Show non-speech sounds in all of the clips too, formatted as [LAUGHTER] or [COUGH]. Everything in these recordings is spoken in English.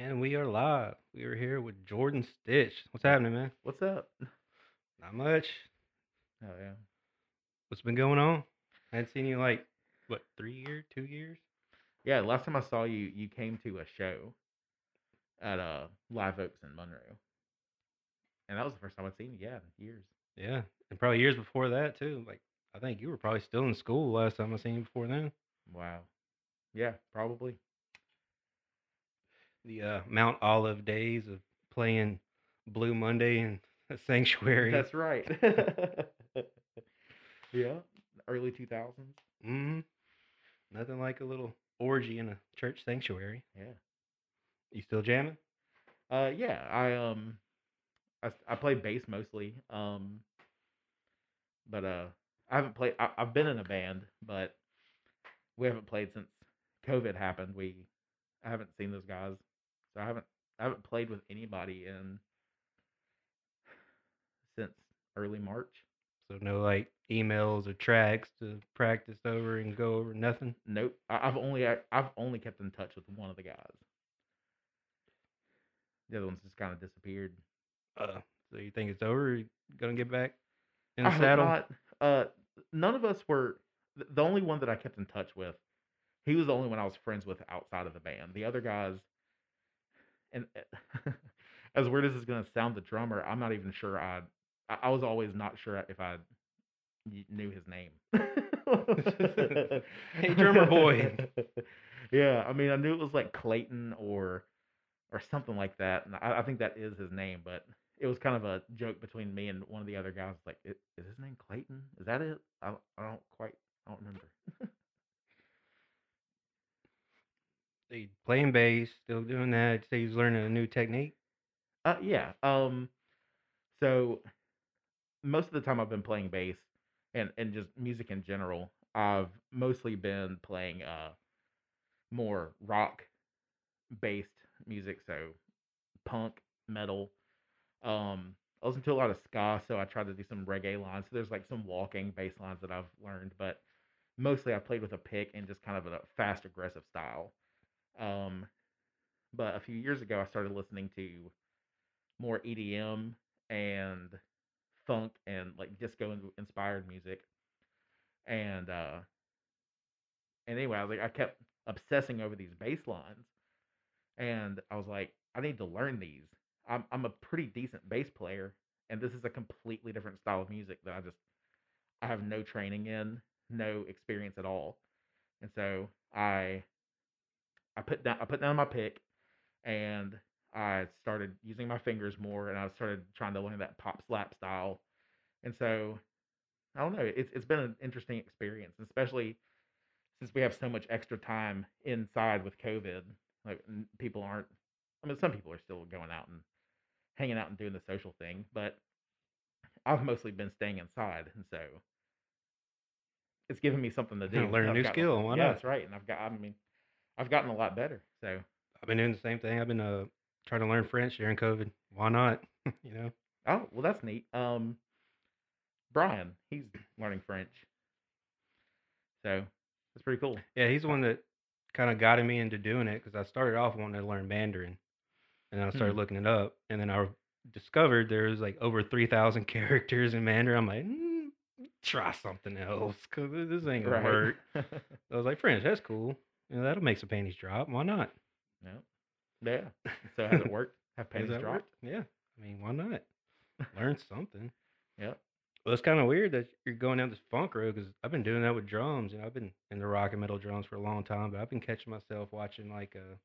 And we are live. We are here with Jordan Stitch. What's happening, man? What's up? Not much. Oh yeah. What's been going on? I hadn't seen you like what three years, two years? Yeah, last time I saw you, you came to a show at uh Live Oaks in Monroe. And that was the first time I'd seen you, yeah, in years. Yeah, and probably years before that too. Like I think you were probably still in school last time I seen you before then. Wow. Yeah, probably. The uh, Mount Olive days of playing Blue Monday and Sanctuary. That's right. [LAUGHS] [LAUGHS] yeah. Early two thousands. hmm Nothing like a little orgy in a church sanctuary. Yeah. You still jamming? Uh yeah, I um I, I play bass mostly. Um but uh I haven't played I, I've been in a band, but we haven't played since COVID happened. We I haven't seen those guys. So I haven't I haven't played with anybody in since early March. So no like emails or tracks to practice over and go over nothing. Nope. I, I've only I, I've only kept in touch with one of the guys. The other one's just kind of disappeared. Uh, so you think it's over? You gonna get back in the hope saddle? not. Uh, none of us were. The only one that I kept in touch with, he was the only one I was friends with outside of the band. The other guys, and uh, [LAUGHS] as weird as it's gonna sound, the drummer, I'm not even sure I. I I was always not sure if I knew his name. [LAUGHS] Hey, drummer boy. [LAUGHS] Yeah, I mean, I knew it was like Clayton or or something like that, and I, I think that is his name. But it was kind of a joke between me and one of the other guys. Like, is his name Clayton? Is that it? I, I don't quite, I don't remember. You playing bass, still doing that. Say he's learning a new technique. Uh, yeah. Um, so most of the time I've been playing bass and and just music in general. I've mostly been playing uh more rock based music, so punk, metal. Um, I listen to a lot of ska, so I try to do some reggae lines. So there's like some walking bass lines that I've learned, but mostly I played with a pick and just kind of a fast, aggressive style. Um, but a few years ago, I started listening to more EDM and funk and like disco inspired music. And uh and anyway, I was like I kept obsessing over these bass lines and I was like, I need to learn these. I'm I'm a pretty decent bass player and this is a completely different style of music that I just I have no training in, no experience at all. And so I I put down I put down my pick and I started using my fingers more and I started trying to learn that pop slap style. And so I don't know, it's it's been an interesting experience, especially since we have so much extra time inside with COVID. Like people aren't I mean some people are still going out and hanging out and doing the social thing, but I've mostly been staying inside and so it's given me something to [LAUGHS] do. Learn a new skill, why yeah, not? that's right. And I've got I mean I've gotten a lot better. So I've been doing the same thing. I've been uh trying to learn French during COVID. Why not? [LAUGHS] you know. Oh, well, that's neat. Um, Brian, he's learning French, so that's pretty cool. Yeah, he's the one that kind of got me into doing it because I started off wanting to learn Mandarin, and I started Hmm. looking it up, and then I discovered there was like over three thousand [LAUGHS] characters in Mandarin. I'm like, mm, try something else because this ain't gonna Right. work. [LAUGHS] I was like, French, that's cool. You know, that'll make some panties drop. Why not? yeah. Yeah. So has it [LAUGHS] worked? Have panties dropped? work? Yeah. I mean, why not? Learn [LAUGHS] something. Yeah. Well, it's kind of weird that you're going down this funk road because I've been doing that with drums. You know, I've been in the rock and metal drums for a long time, but I've been catching myself watching like uh,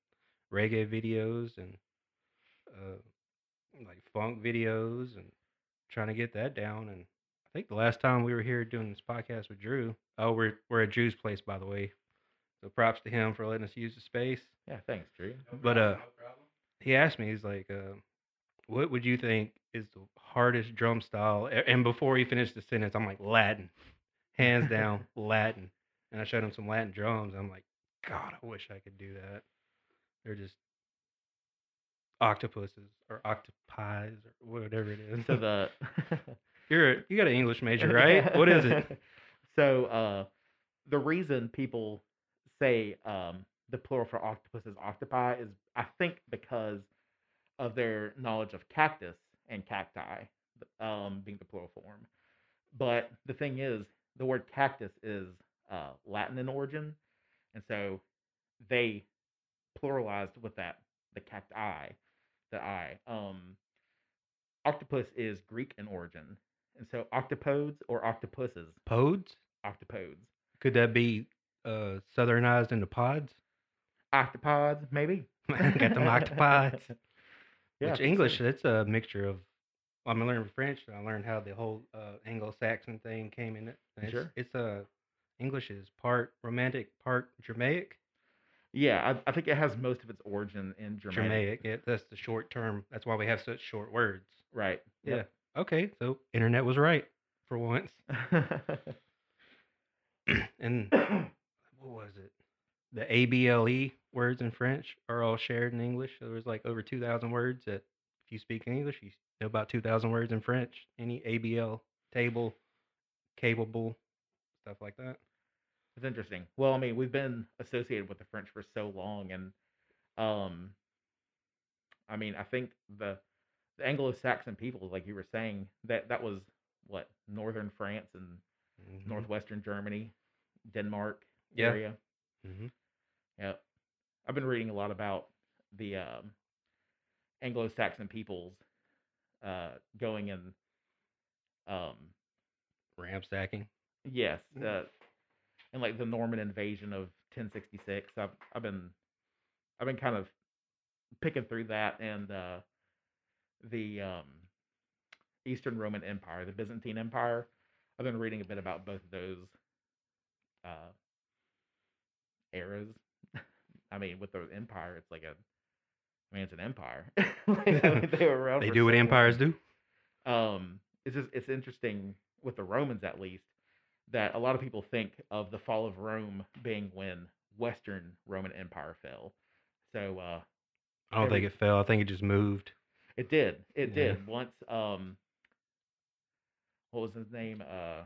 reggae videos and uh, like funk videos and trying to get that down. And I think the last time we were here doing this podcast with Drew, oh, we're we're at Drew's place, by the way. So props to him for letting us use the space. Yeah. Thanks, Drew. But uh, he asked me, he's like, uh, "What would you think is the hardest drum style?" And before he finished the sentence, I'm like, "Latin, hands down, [LAUGHS] Latin." And I showed him some Latin drums. I'm like, "God, I wish I could do that." They're just octopuses or octopi or whatever it is. So the [LAUGHS] You're a, you got an English major, [LAUGHS] right? what is it? So uh, the reason people say um, the plural for octopus is octopi is I think because of their knowledge of cactus and cacti, um, being the plural form. But the thing is, the word cactus is uh, Latin in origin, and so they pluralized with that the cacti, the I. Um, octopus is Greek in origin, and so octopodes or octopuses, Pods? octopodes, Could that be uh, southernized into pods? octopods, maybe. [LAUGHS] Got them [LAUGHS] octopods. Yeah, Which. English, it's a mixture of. I'm learning French. and I learned how the whole uh, Anglo-Saxon thing came in it. It's, Sure. It's uh, English is part Romantic, part Germanic. Yeah, I, I think it has most of its origin in Germanic. Germanic. Yeah, that's the short term. That's why we have such short words. Right. Yeah. Okay, so internet was right for once. [LAUGHS] [CLEARS THROAT] and [COUGHS] what was it? The ABLE E words in French are all shared in English. So there's like over 2,000 words that if you speak English, you know about 2,000 words in French. Any ABL table, capable, stuff like that. It's interesting. Well, I mean, we've been associated with the French for so long, and um, I mean, I think the the Anglo-Saxon people, like you were saying, that that was what northern France and Mhm. northwestern Germany, Denmark Yeah. area. Mhm. Yep. I've been reading a lot about the um, Anglo-Saxon peoples uh, going and um, Ramstacking. Yes, uh, and like the Norman invasion of 1066. I've I've been I've been kind of picking through that and uh, the um, Eastern Roman Empire, the Byzantine Empire. I've been reading a bit about both of those uh, eras. [LAUGHS] I mean, with the empire, it's like a I mean, it's an empire. [LAUGHS] [LAUGHS] Like, I mean, they were around. They do what long empires do. um it's just it's interesting with the romans at least that a lot of people think of the fall of rome being when western roman empire fell so uh I don't think it fell. I think it just moved. it did it Yeah. did once um what was his name uh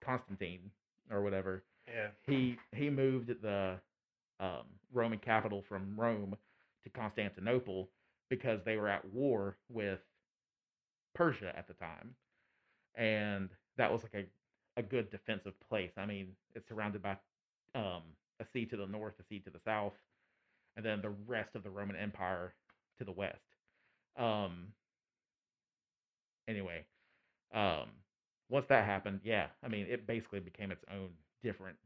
constantine or whatever Yeah. he he moved the um, Roman capital from Rome to Constantinople because they were at war with Persia at the time, and that was like a a good defensive place. I mean, it's surrounded by um, a sea to the north, a sea to the south, and then the rest of the Roman Empire to the west. Um. Anyway, um, once that happened, yeah, I mean, it basically became its own different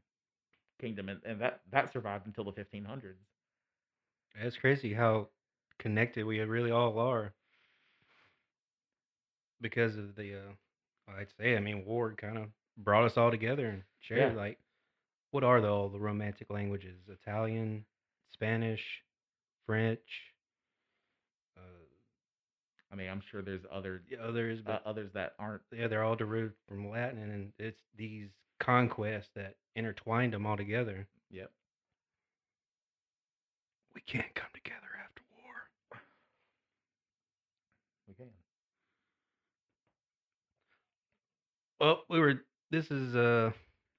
kingdom, and, and that that survived until the 1500s. It's crazy how connected we really all are because of the uh I'd say I mean war kind of brought us all together and shared Yeah. like what are the, all the romantic languages Italian Spanish French uh I mean, I'm sure there's other the others uh, but others that aren't. yeah they're all derived from Latin and it's these conquests that intertwined them all together Yep. we can't come together after war We can. Well, we were. This is uh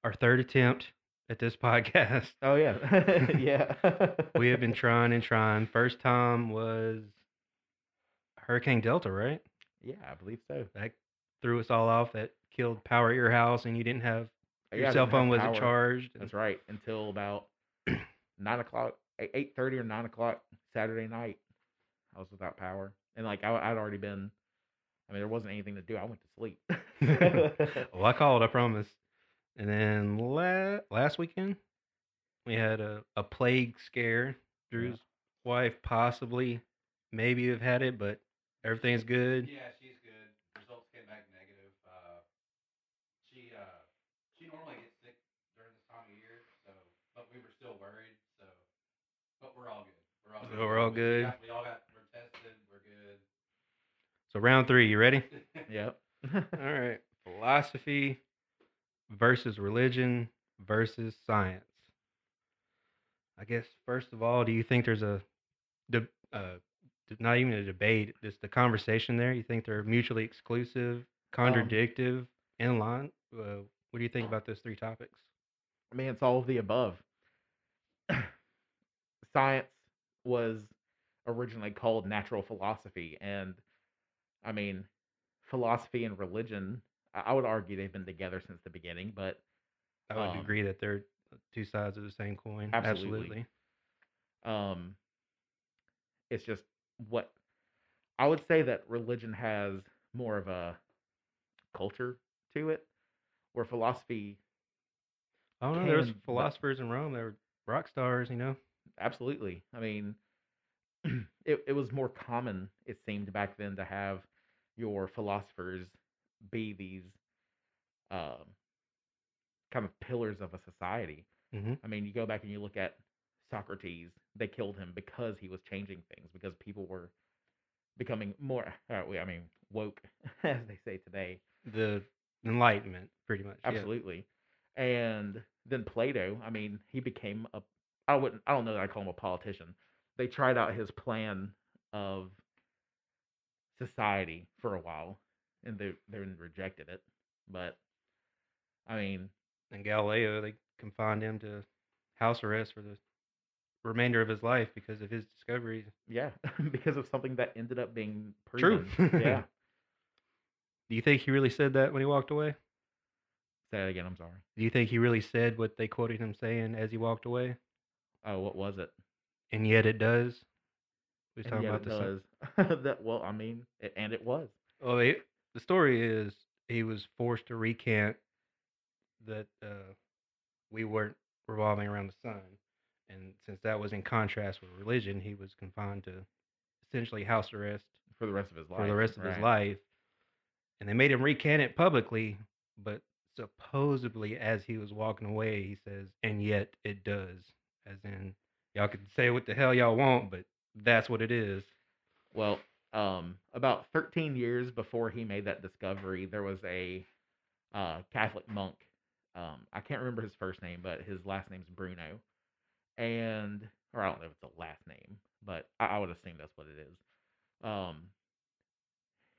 our third attempt at this [LAUGHS] podcast. Oh yeah, [LAUGHS] yeah. we have been [LAUGHS] trying and trying. First time was Hurricane Delta, right? Yeah, I believe so. That threw us all off. That killed power at your house, and you didn't have Yeah, your cell phone wasn't power. charged. That's right. Until about [CLEARS THROAT] nine o'clock, eight thirty or nine o'clock Saturday night, I was without power, and like I, I'd already been. I mean, there wasn't anything to do. I went to sleep. [LAUGHS] [LAUGHS] well, I [LAUGHS] called. I promise. And then la- last weekend, we had a, a plague scare. Drew's wife possibly, maybe have had it, but everything's good. Yeah, she's good. Results came back negative. Uh, she uh, she normally gets sick during this time of year, so but we were still worried. So, but we're all good. We're all So we're all good. We, we all got. We're tested. We're good. So round three, you ready? [LAUGHS] yep. [LAUGHS] All right. [LAUGHS] Philosophy versus religion versus science. I guess first of all, do you think there's a, de- uh, not even a debate, just the conversation there? You think they're mutually exclusive, contradictive, in line? Uh, what do you think about those three topics? I mean, it's all of the above. [COUGHS] Science was originally called natural philosophy, and I mean, philosophy and religion. I I would argue they've been together since the beginning, but I would um, agree that they're two sides of the same coin. Absolutely. Absolutely. um, it's just what I would say that religion has more of a culture to it, where philosophy I don't know. There was Can- but- philosophers in Rome that were rock stars. You know. Absolutely. I mean, [CLEARS THROAT] it it was more common it seemed back then to have your philosophers be these um, kind of pillars of a society. hmm I mean, you go back and you look at Socrates, they killed him because he was changing things, because people were becoming more, uh, I mean, woke, [LAUGHS] as they say today. The Enlightenment, pretty much. yeah. Absolutely. And then Plato, I mean, he became a, I wouldn't, I don't know that I call him a politician. They tried out his plan of society for a while and they, they rejected it. But, I mean, And Galileo, they confined him to house arrest for the remainder of his life because of his discoveries. yeah, [LAUGHS] because of something that ended up being True. yeah. [LAUGHS] Do you think he really said that when he walked away? Say that again. I'm sorry. Do you think he really said what they quoted him saying as he walked away? Oh, what was it? And yet it does. We talking about it the does. [LAUGHS] that well, I mean, it, and it was. Oh, it, the story is he was forced to recant that uh, we weren't revolving around the sun, and since that was in contrast with religion, he was confined to essentially house arrest for the rest of his life. for the rest of his life. And they made him recant it publicly, but supposedly as he was walking away, he says, "And yet it does," as in y'all can say what the hell y'all want, but that's what it is. Well, um, about 13 years before he made that discovery, there was a uh, Catholic monk. Um, I can't remember his first name, but his last name's Bruno. And, or I don't know if it's a last name, but I, I would assume that's what it is. Um,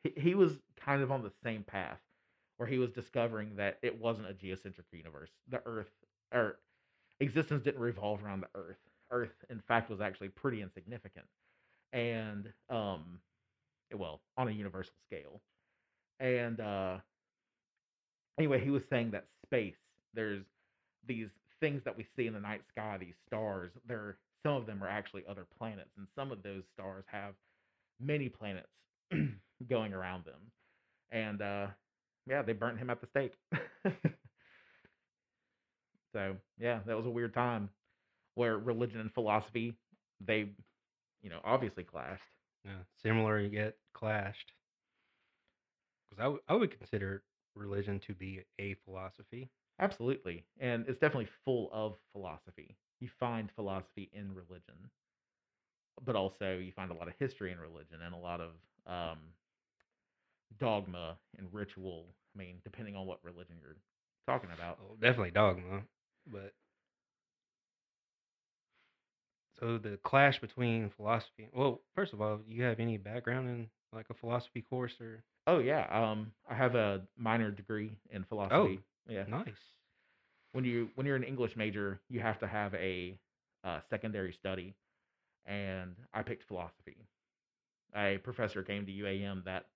he, he was kind of on the same path where he was discovering that it wasn't a geocentric universe. The Earth, or existence didn't revolve around the Earth. Earth, in fact, was actually pretty insignificant. And um well on a universal scale. And uh anyway he was saying that space there's these things that we see in the night sky these stars there some of them are actually other planets and some of those stars have many planets [CLEARS THROAT] going around them. And uh yeah they burnt him at the stake [LAUGHS] so yeah that was a weird time where religion and philosophy they you know obviously clashed Yeah, similar yet clashed. Because I, w- I would consider religion to be a philosophy. Absolutely. And it's definitely full of philosophy. You find philosophy in religion, but also you find a lot of history in religion and a lot of um, dogma and ritual. I mean, depending on what religion you're talking about. Oh, definitely dogma, but so the clash between philosophy. Well, first of all, you have any background in like a philosophy course or Oh, yeah. Um, I have a minor degree in philosophy. Oh, yeah. nice? when you when you're an English major, you have to have a uh, secondary study, and I picked philosophy. A professor came to UAM that,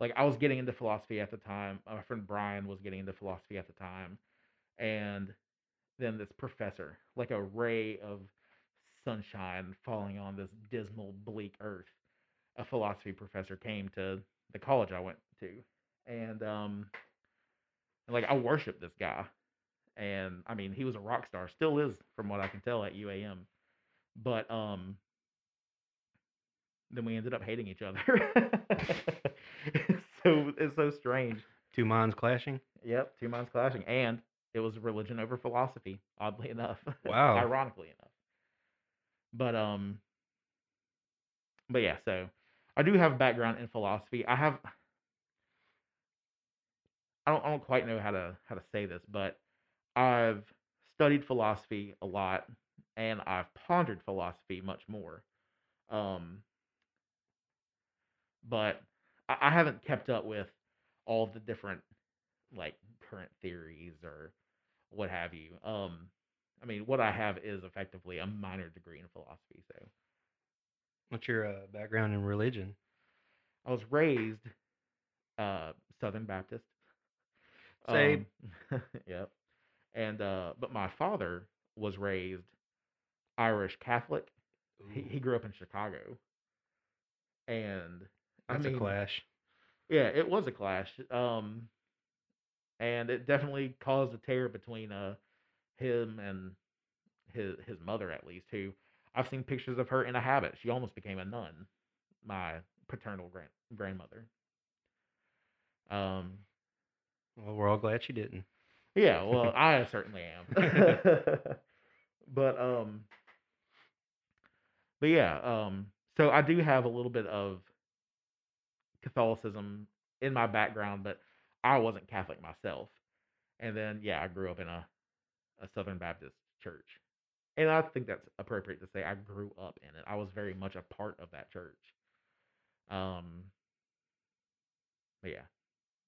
like, I was getting into philosophy at the time. My friend Brian was getting into philosophy at the time, and then this professor, like a ray of sunshine falling on this dismal, bleak earth, a philosophy professor came to the college I went to, and um, and, like I worship this guy and I mean he was a rock star, still is from what I can tell at UAM. But um then we ended up hating each other. [LAUGHS] it's so it's so strange. Two minds clashing. Yep, two minds clashing, and it was religion over philosophy. Oddly [LAUGHS] enough, Wow. ironically enough. But um, but yeah, so I do have background in philosophy. I have. I don't, I don't quite know how to how to say this, but I've studied philosophy a lot, and I've pondered philosophy much more. Um, but I, I haven't kept up with all the different like current theories or what have you. Um, I mean, what I have is effectively a minor degree in philosophy, so What's your uh, background in religion? I was raised uh, Southern Baptist. Same. Um, [LAUGHS] yep. And uh, but my father was raised Irish Catholic. He Ooh, he grew up in Chicago, and I that's a clash. yeah, it was a clash. Um, and it definitely caused a tear between uh him and his his mother at least. Who I've seen pictures of her in a habit. She almost became a nun. My paternal grand grandmother. Um, Well, we're all glad she didn't. Yeah, well, I certainly am. [LAUGHS] [LAUGHS] but um but yeah, um so I do have a little bit of Catholicism in my background, but I wasn't Catholic myself. And then yeah, I grew up in a a Southern Baptist church. And I think that's appropriate to say I grew up in it. I was very much a part of that church. Um but yeah,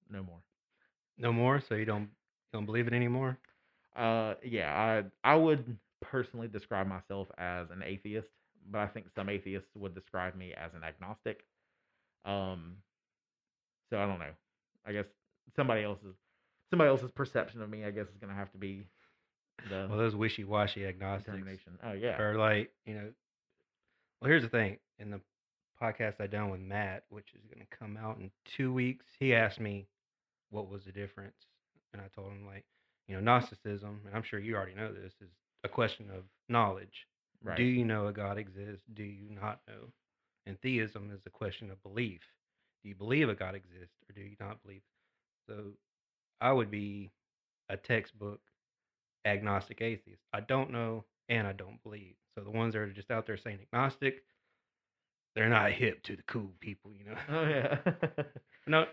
no more. No more, so you don't you don't believe it anymore. Uh, yeah, I I would personally describe myself as an atheist, but I think some atheists would describe me as an agnostic. Um, so I don't know. I guess somebody else's somebody else's perception of me, I guess, is gonna have to be the Well, those wishy-washy agnostics determination. Oh yeah, or like, you know. Well, here's the thing. In the podcast I done with Matt, which is going to come out in two weeks, he asked me what was the difference, and I told him like, you know, Gnosticism, and I'm sure you already know this, is a question of knowledge. right. Do you know a God exists? Do you not know? And theism is a question of belief. Do you believe a God exists or do you not believe? So I would be a textbook agnostic atheist. I don't know and I don't believe. So the ones that are just out there saying agnostic, they're not hip to the cool people, you know. Oh yeah. [LAUGHS] no,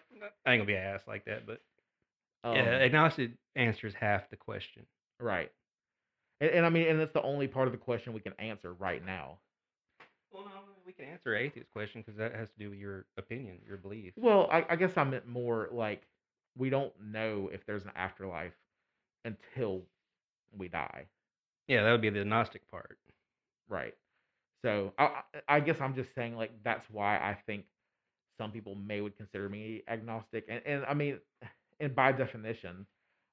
I ain't gonna be an ass like that, but um, yeah, agnostic answers half the question. right. And, and I mean, and that's the only part of the question we can answer right now. Well, no, we can answer atheist question because that has to do with your opinion, your belief. Well, I, I guess I meant more like we don't know if there's an afterlife until we die, Yeah, that would be the Gnostic part. right? So I, I guess I'm just saying like that's why I think some people may would consider me agnostic, and and I mean, and by definition,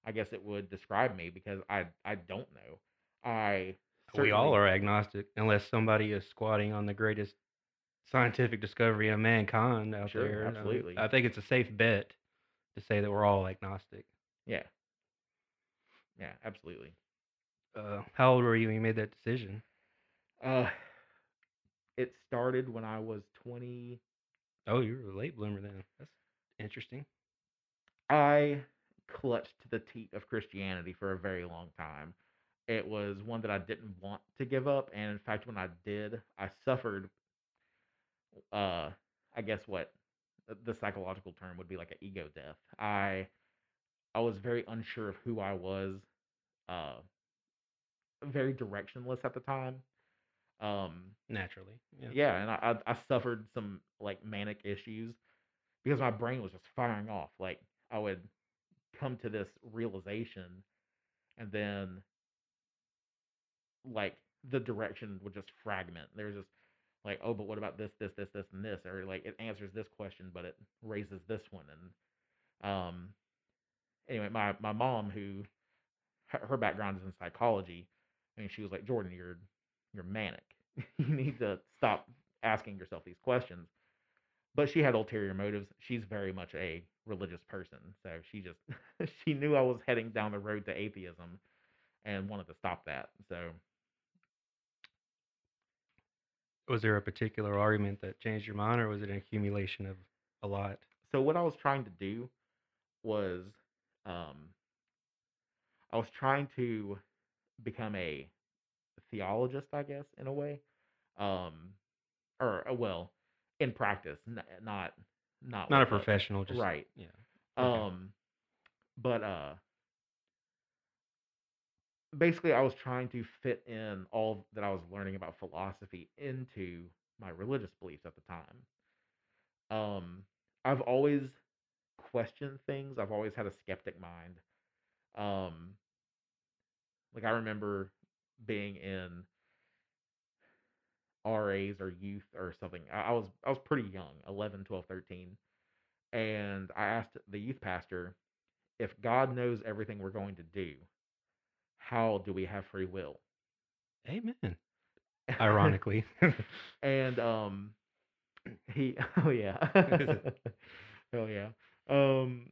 I guess it would describe me because I I don't know. I We all are agnostic unless somebody is squatting on the greatest scientific discovery of mankind out Sure, there. Absolutely. I think it's a safe bet to say that we're all agnostic. Yeah. Yeah, absolutely. Uh, how old were you when you made that decision? Uh, it started when I was 20. Oh, you were a late bloomer then. That's interesting. I clutched to the teat of Christianity for a very long time. It was one that I didn't want to give up, and in fact, when I did, I suffered. Uh, I guess what the- the psychological term would be like an ego death. I, I was very unsure of who I was. Uh, very directionless at the time. Um, Naturally. Yeah. yeah, and I, I I suffered some like manic issues because my brain was just firing off. Like I would come to this realization, and then like the direction would just fragment. There's just like, oh, but what about this, this, this, this, and this, or like it answers this question, but it raises this one, and um, anyway, my my mom who her, her background is in psychology. I mean, she was like, Jordan, you're you're manic. [LAUGHS] you need to stop asking yourself these questions. But she had ulterior motives. She's very much a religious person, so she just [LAUGHS] she knew I was heading down the road to atheism and wanted to stop that. So Was there a particular argument that changed your mind, or was it an accumulation of a lot? so what I was trying to do was um I was trying to become a theologist, I guess, in a way. Um or uh, well, in practice, n- not not Not a professional, just right. Yeah. Okay. Um, but uh, basically, I was trying to fit in all that I was learning about philosophy into my religious beliefs at the time. Um, I've always questioned things. I've always had a skeptic mind. Um, like I remember being in RAs or youth or something. I, I was I was pretty young, 11, 12, 13. And I asked the youth pastor, if God knows everything we're going to do, how do we have free will? Amen. [LAUGHS] Ironically. and um [CLEARS THROAT] he [LAUGHS] oh yeah [LAUGHS] oh yeah um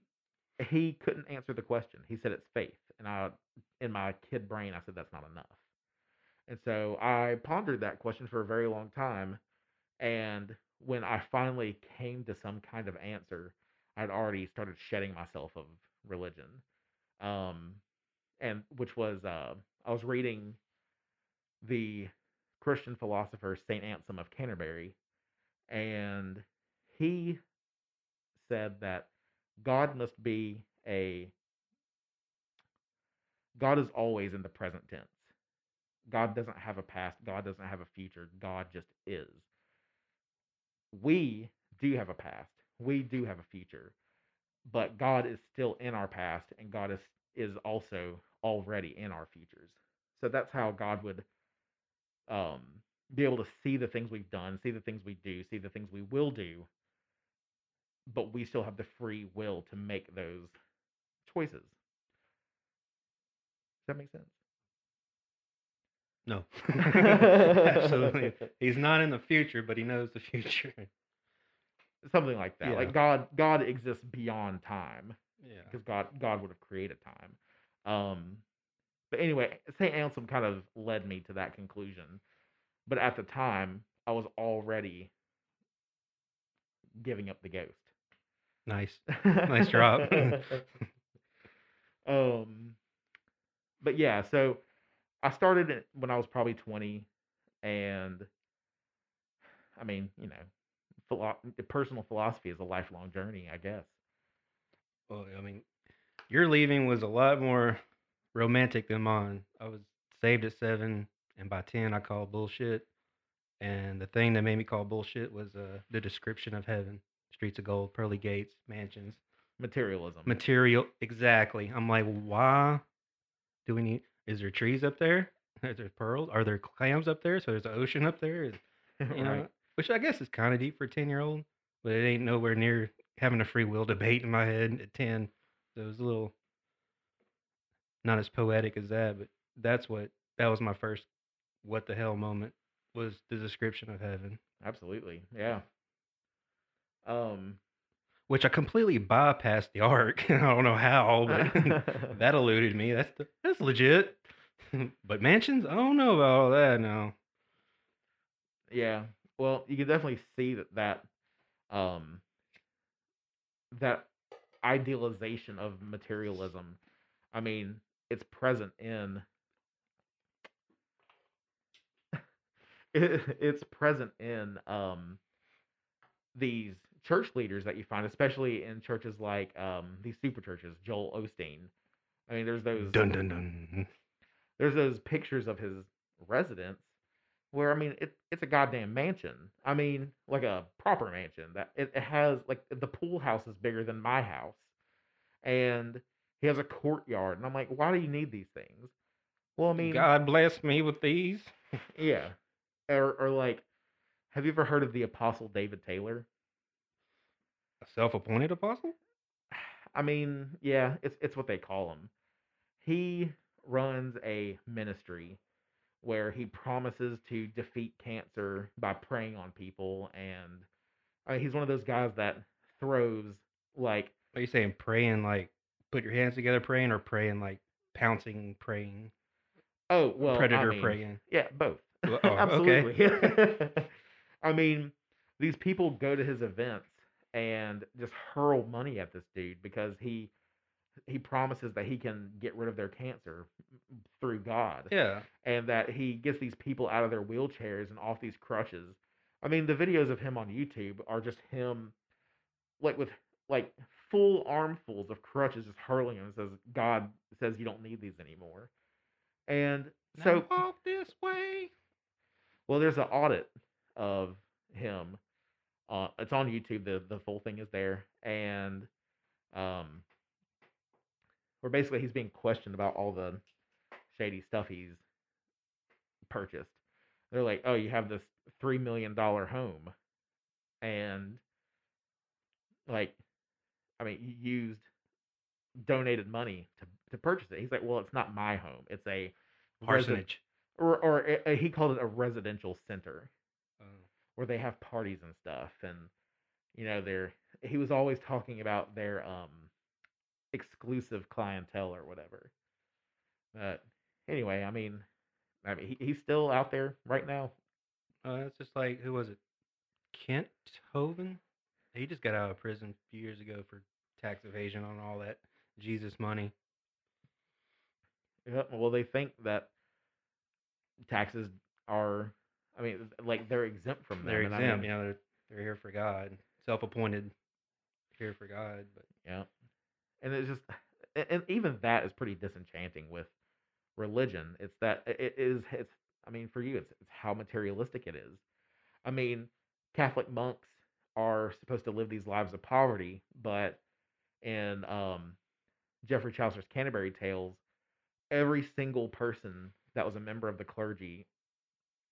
he couldn't answer the question he said it's faith and i in my kid brain i said that's not enough and so i pondered that question for a very long time and when i finally came to some kind of answer i'd already started shedding myself of religion um and which was uh i was reading the christian philosopher saint anselm of canterbury and he said that God must be a God is always in the present tense. God doesn't have a past, God doesn't have a future, God just is. We do have a past. We do have a future. But God is still in our past and God is is also already in our futures. So that's how God would um be able to see the things we've done, see the things we do, see the things we will do, but we still have the free will to make those choices. Does that make sense? no. [LAUGHS] [LAUGHS] Absolutely. He's not in the future, but he knows the future. Something like that. Yeah. Like God God exists beyond time Yeah. because God God would have created time. Um but anyway, St. Anselm kind of led me to that conclusion. But at the time, I was already giving up the ghost. Nice. Nice drop. [LAUGHS] [LAUGHS] um, but yeah, so I started when I was probably 20, and I mean, you know, philo- personal philosophy is a lifelong journey, I guess. Well, I mean, your leaving was a lot more romantic than mine. I was saved at seven, and by ten, I called bullshit. And the thing that made me call bullshit was uh, the description of heaven: streets of gold, pearly gates, mansions, Materialism. material. Exactly. I'm like, why do we need? Is there trees up there? [LAUGHS] Are there pearls? Are there clams up there? So there's an ocean up there. Is, [LAUGHS] you know, which I guess is kind of deep for a ten year old, but it ain't nowhere near having a free will debate in my head at ten. So it was a little not as poetic as that, but that's what that was my first what the hell moment was the description of heaven, Absolutely. Yeah. Um, which I completely bypassed the ark. [LAUGHS] I don't know how, but [LAUGHS] [LAUGHS] that eluded me. That's the, that's legit. but mansions, I don't know about all that now. Yeah. Well, you can definitely see that that um that idealization of materialism. I mean, it's present in it, [LAUGHS] it's present in um these church leaders that you find, especially in churches like um these super churches, Joel Osteen. I mean, there's those Dun dun dun. there's those pictures of his residence where I mean it, it's a goddamn mansion. I mean like a proper mansion that it, it has like the pool house is bigger than my house, and he has a courtyard, and I'm like, why do you need these things? Well, I mean, God bless me with these. [LAUGHS] yeah, or or like, have you ever heard of the Apostle David Taylor? A self-appointed apostle? I mean, yeah, it's it's what they call him. He runs a ministry where he promises to defeat cancer by preying on people, and I mean, he's one of those guys that throws like Are you saying praying like put your hands together praying or praying like pouncing praying? oh well, I predator mean, praying. Yeah, both. Well, [LAUGHS] oh. Absolutely. [LAUGHS] I mean, these people go to his events and just hurl money at this dude because he he promises that he can get rid of their cancer through God. Yeah. and that he gets these people out of their wheelchairs and off these crutches. I mean, the videos of him on YouTube are just him, like with like full armfuls of crutches, just hurling them. And says God says you don't need these anymore. And so, now walk this way. well, there's an audit of him. Uh, it's on YouTube. the The full thing is there, and um, where basically he's being questioned about all the shady stuff he's purchased. They're like, "Oh, you have this three million dollar home, and like, I mean, he used donated money to to purchase it. He's like, well, it's not my home; it's a resi- Parsonage. or or a, a- he called it a residential center Oh. where they have parties and stuff, and you know, they're he was always talking about their um exclusive clientele or whatever. But anyway, I mean, I mean, he, he's still out there right now. Uh, it's just like who was it? Kent Hovind. He just got out of prison a few years ago for tax evasion on all that Jesus money. Yep, Well, they think that taxes are, I mean, like they're exempt from them. They're and I exempt. mean, you know, they're they're here for God, self-appointed here for God. But Yeah. And it's just and even that is pretty disenchanting with religion. It's that it is it's I mean for you it's it's how materialistic it is. I mean, Catholic monks are supposed to live these lives of poverty, but in um Geoffrey Chaucer's Canterbury Tales, every single person that was a member of the clergy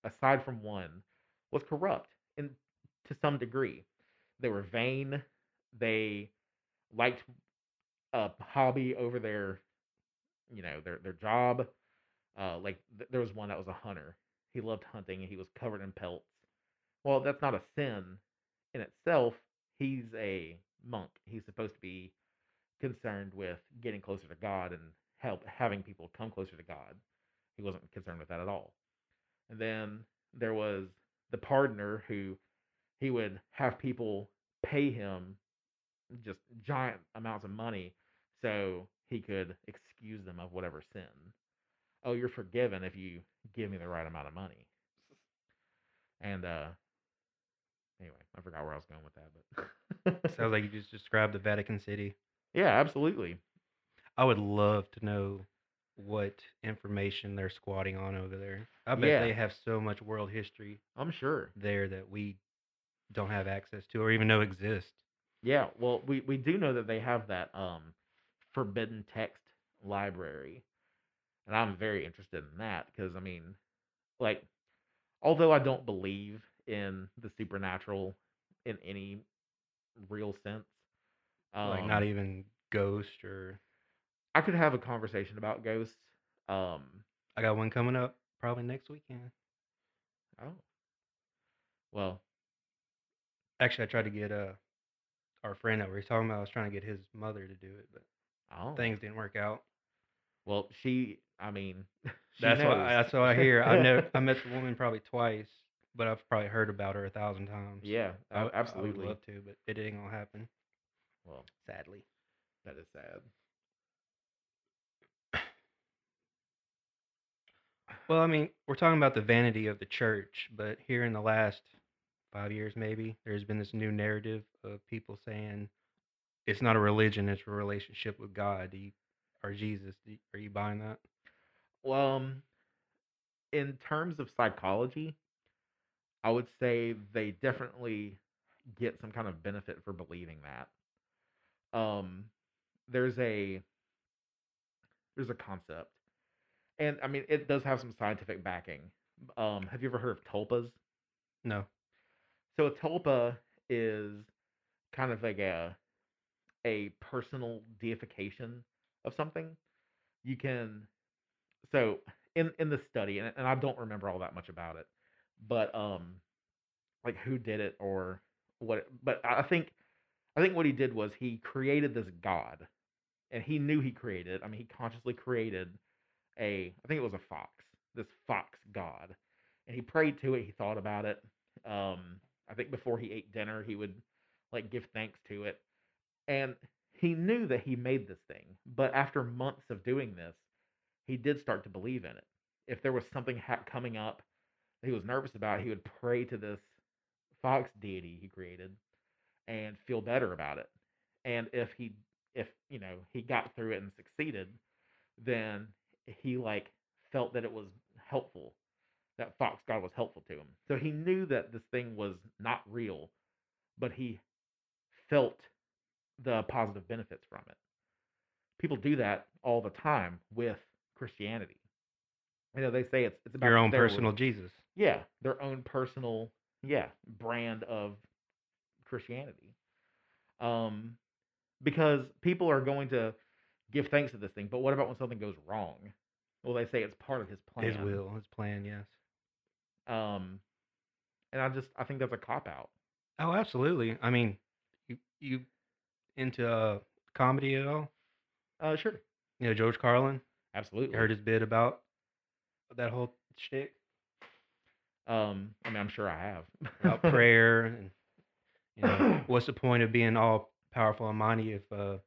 aside from one was corrupt in to some degree. They were vain, they liked a hobby over their you know their their job uh like th- there was one that was a hunter. He loved hunting and he was covered in pelts. Well that's not a sin in itself. He's a monk. He's supposed to be concerned with getting closer to god and help having people come closer to god. He wasn't concerned with that at all. And then there was the pardoner who he would have people pay him just giant amounts of money so he could excuse them of whatever sin. Oh, you're forgiven if you give me the right amount of money. And uh anyway, I forgot where I was going with that, but sounds like you just described the Vatican City. [LAUGHS] yeah, absolutely. I would love to know what information they're squatting on over there. I bet Yeah. they have so much world history I'm sure. there that we don't have access to or even know exists. Yeah, well, we we do know that they have that um forbidden text library. And I'm very interested in that because I mean, like although I don't believe in the supernatural in any real sense, um, like not even ghost or I could have a conversation about ghosts. Um, I got one coming up probably next weekend. oh, well, Actually, I tried to get uh our friend that we were talking about. I was trying to get his mother to do it, but oh, things didn't work out. well, she, I mean, [LAUGHS] she That's what knows. that's what I [LAUGHS] hear. I know I met the [LAUGHS] woman probably twice, but I've probably heard about her a thousand times. yeah, I, a- I absolutely. would love to, but it ain't gonna happen. well, Sadly. that is sad. Well, I mean, we're talking about the vanity of the church, but here in the last five years, maybe there's been this new narrative of people saying it's not a religion; it's a relationship with God. Do you, or Jesus? Do you- are you buying that? Well, um, in terms of psychology, I would say they definitely get some kind of benefit for believing that. Um, there's a there's a concept, and I mean it does have some scientific backing. Um, have you ever heard of tulpas? No. So a tulpa is kind of like a a personal deification of something. You can so in in the study, and, and I don't remember all that much about it, but um, like who did it or what? But I think I think what he did was he created this god, and he knew he created. I mean, he consciously created a I think it was a fox, this fox god, and he prayed to it. He thought about it. Um, I think before he ate dinner, he would like give thanks to it, and he knew that he made this thing. But after months of doing this, he did start to believe in it. If there was something ha- coming up that he was nervous about, he would pray to this fox deity he created and feel better about it. And if he, if you know, he got through it and succeeded, then he like felt that it was helpful. That fox god was helpful to him. So he knew that this thing was not real, but he felt the positive benefits from it. People do that all the time with Christianity. You know, they say it's it's about Your own personal. Jesus. yeah, their own personal yeah brand of Christianity. Um, because people are going to give thanks to this thing, but what about when something goes wrong? Well, they say it's part of his plan. His will, his plan, yes. Um, and I just I think that's a cop out. Oh, absolutely. I mean, you you into uh, comedy at all? Uh, sure, You know, George Carlin. absolutely. You heard his bit about that whole shtick Um, I mean, I'm sure I have. about prayer [LAUGHS] and you know what's the point of being all powerful and mighty if uh,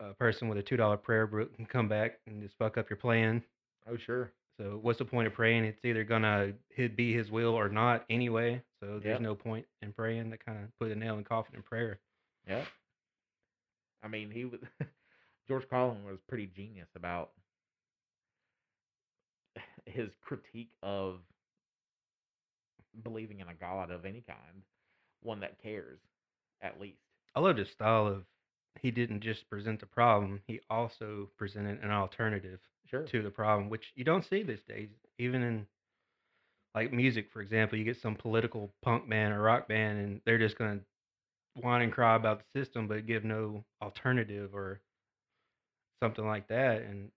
a person with a two dollar prayer book can come back and just fuck up your plan? oh, sure. So what's the point of praying? It's either gonna be His will or not anyway. So there's Yep. no point in praying. To kind of put a nail in the coffin in prayer. Yeah. I mean, he was [LAUGHS] George Carlin was pretty genius about [SIGHS] his critique of believing in a god of any kind, one that cares, at least. I loved his style of he didn't just present the problem; he also presented an alternative Sure. to the problem, which you don't see these days. Even in like music, for example, you get some political punk band or rock band, and they're just gonna whine and cry about the system, but give no alternative or something like that. And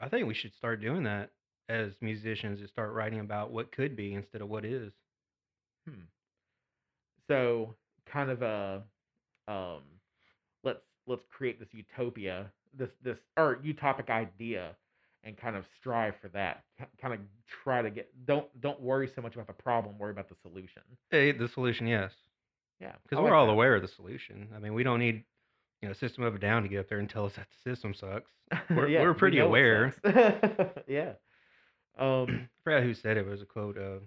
I think we should start doing that as musicians and start writing about what could be instead of what is. Hmm. So, kind of a um let's let's create this utopia, this this or utopic idea and kind of strive for that. Kind of try to get don't don't worry so much about the problem, worry about the solution. Hey, the solution, yes, Yeah. because we're like all that. aware of the solution. I mean, we don't need you know System of a Down to get up there and tell us that the system sucks. [LAUGHS] We're- Yeah, we're pretty it aware. [LAUGHS] yeah. Um I [CLEARS THROAT] forgot who said it. It was a quote. Uh,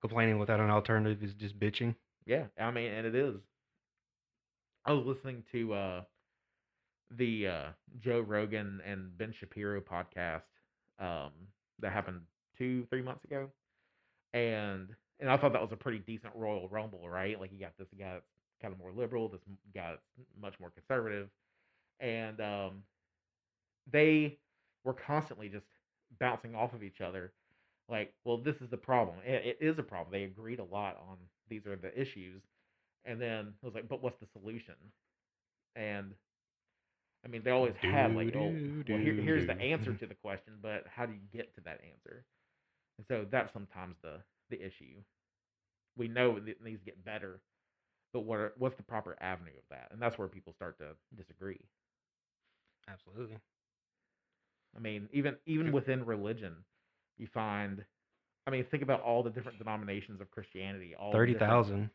Complaining without an alternative is just bitching. Yeah, I mean, and it is. I was listening to uh the uh Joe Rogan and Ben Shapiro podcast um that happened two, three months ago. And and I thought that was a pretty decent Royal Rumble, right? Like you got this guy that's kind of more liberal, this guy that's much more conservative. And um they were constantly just bouncing off of each other like well this is the problem. It, it is a problem. They agreed a lot on these are the issues and then it was like but what's the solution? And i mean they always had like oh well here, here's the answer to the question but how do you get to that answer? And so that's sometimes the the issue we know that it needs to get better but what are, what's the proper avenue of that and that's where people start to disagree Absolutely. I mean, even even within religion, you find. I mean, think about all the different denominations of Christianity. All Thirty thousand.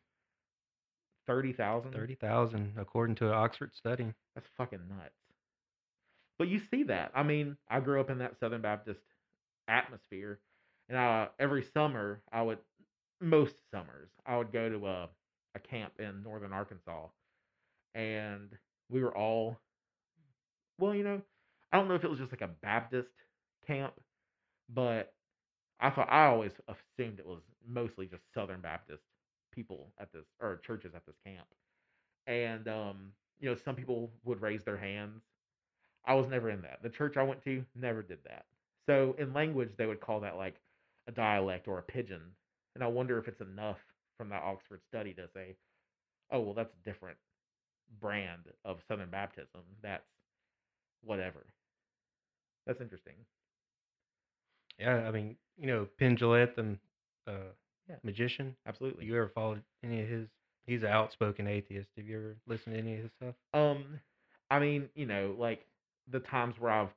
30,000? Thirty thousand, according to an Oxford study. That's fucking nuts. But you see that. I mean, I grew up in that Southern Baptist atmosphere, and uh, every summer I would, most summers, I would go to a a camp in northern Arkansas, and we were all, well, you know, I don't know if it was just like a Baptist camp, but I thought I always assumed it was mostly just Southern Baptist people at this or churches at this camp, and um, you know, some people would raise their hands. I was never in that. The church I went to never did that. So in language, they would call that like a dialect or a pidgin, and I wonder if it's enough from that Oxford study to say, oh well, that's a different brand of Southern Baptism. That's whatever. That's interesting. Yeah, I mean, you know, Penn Jillette, the uh, Yeah. magician. Absolutely. You ever followed any of his? He's an outspoken atheist. Have you ever listened to any of his stuff? Um, I mean, you know, like the times where I've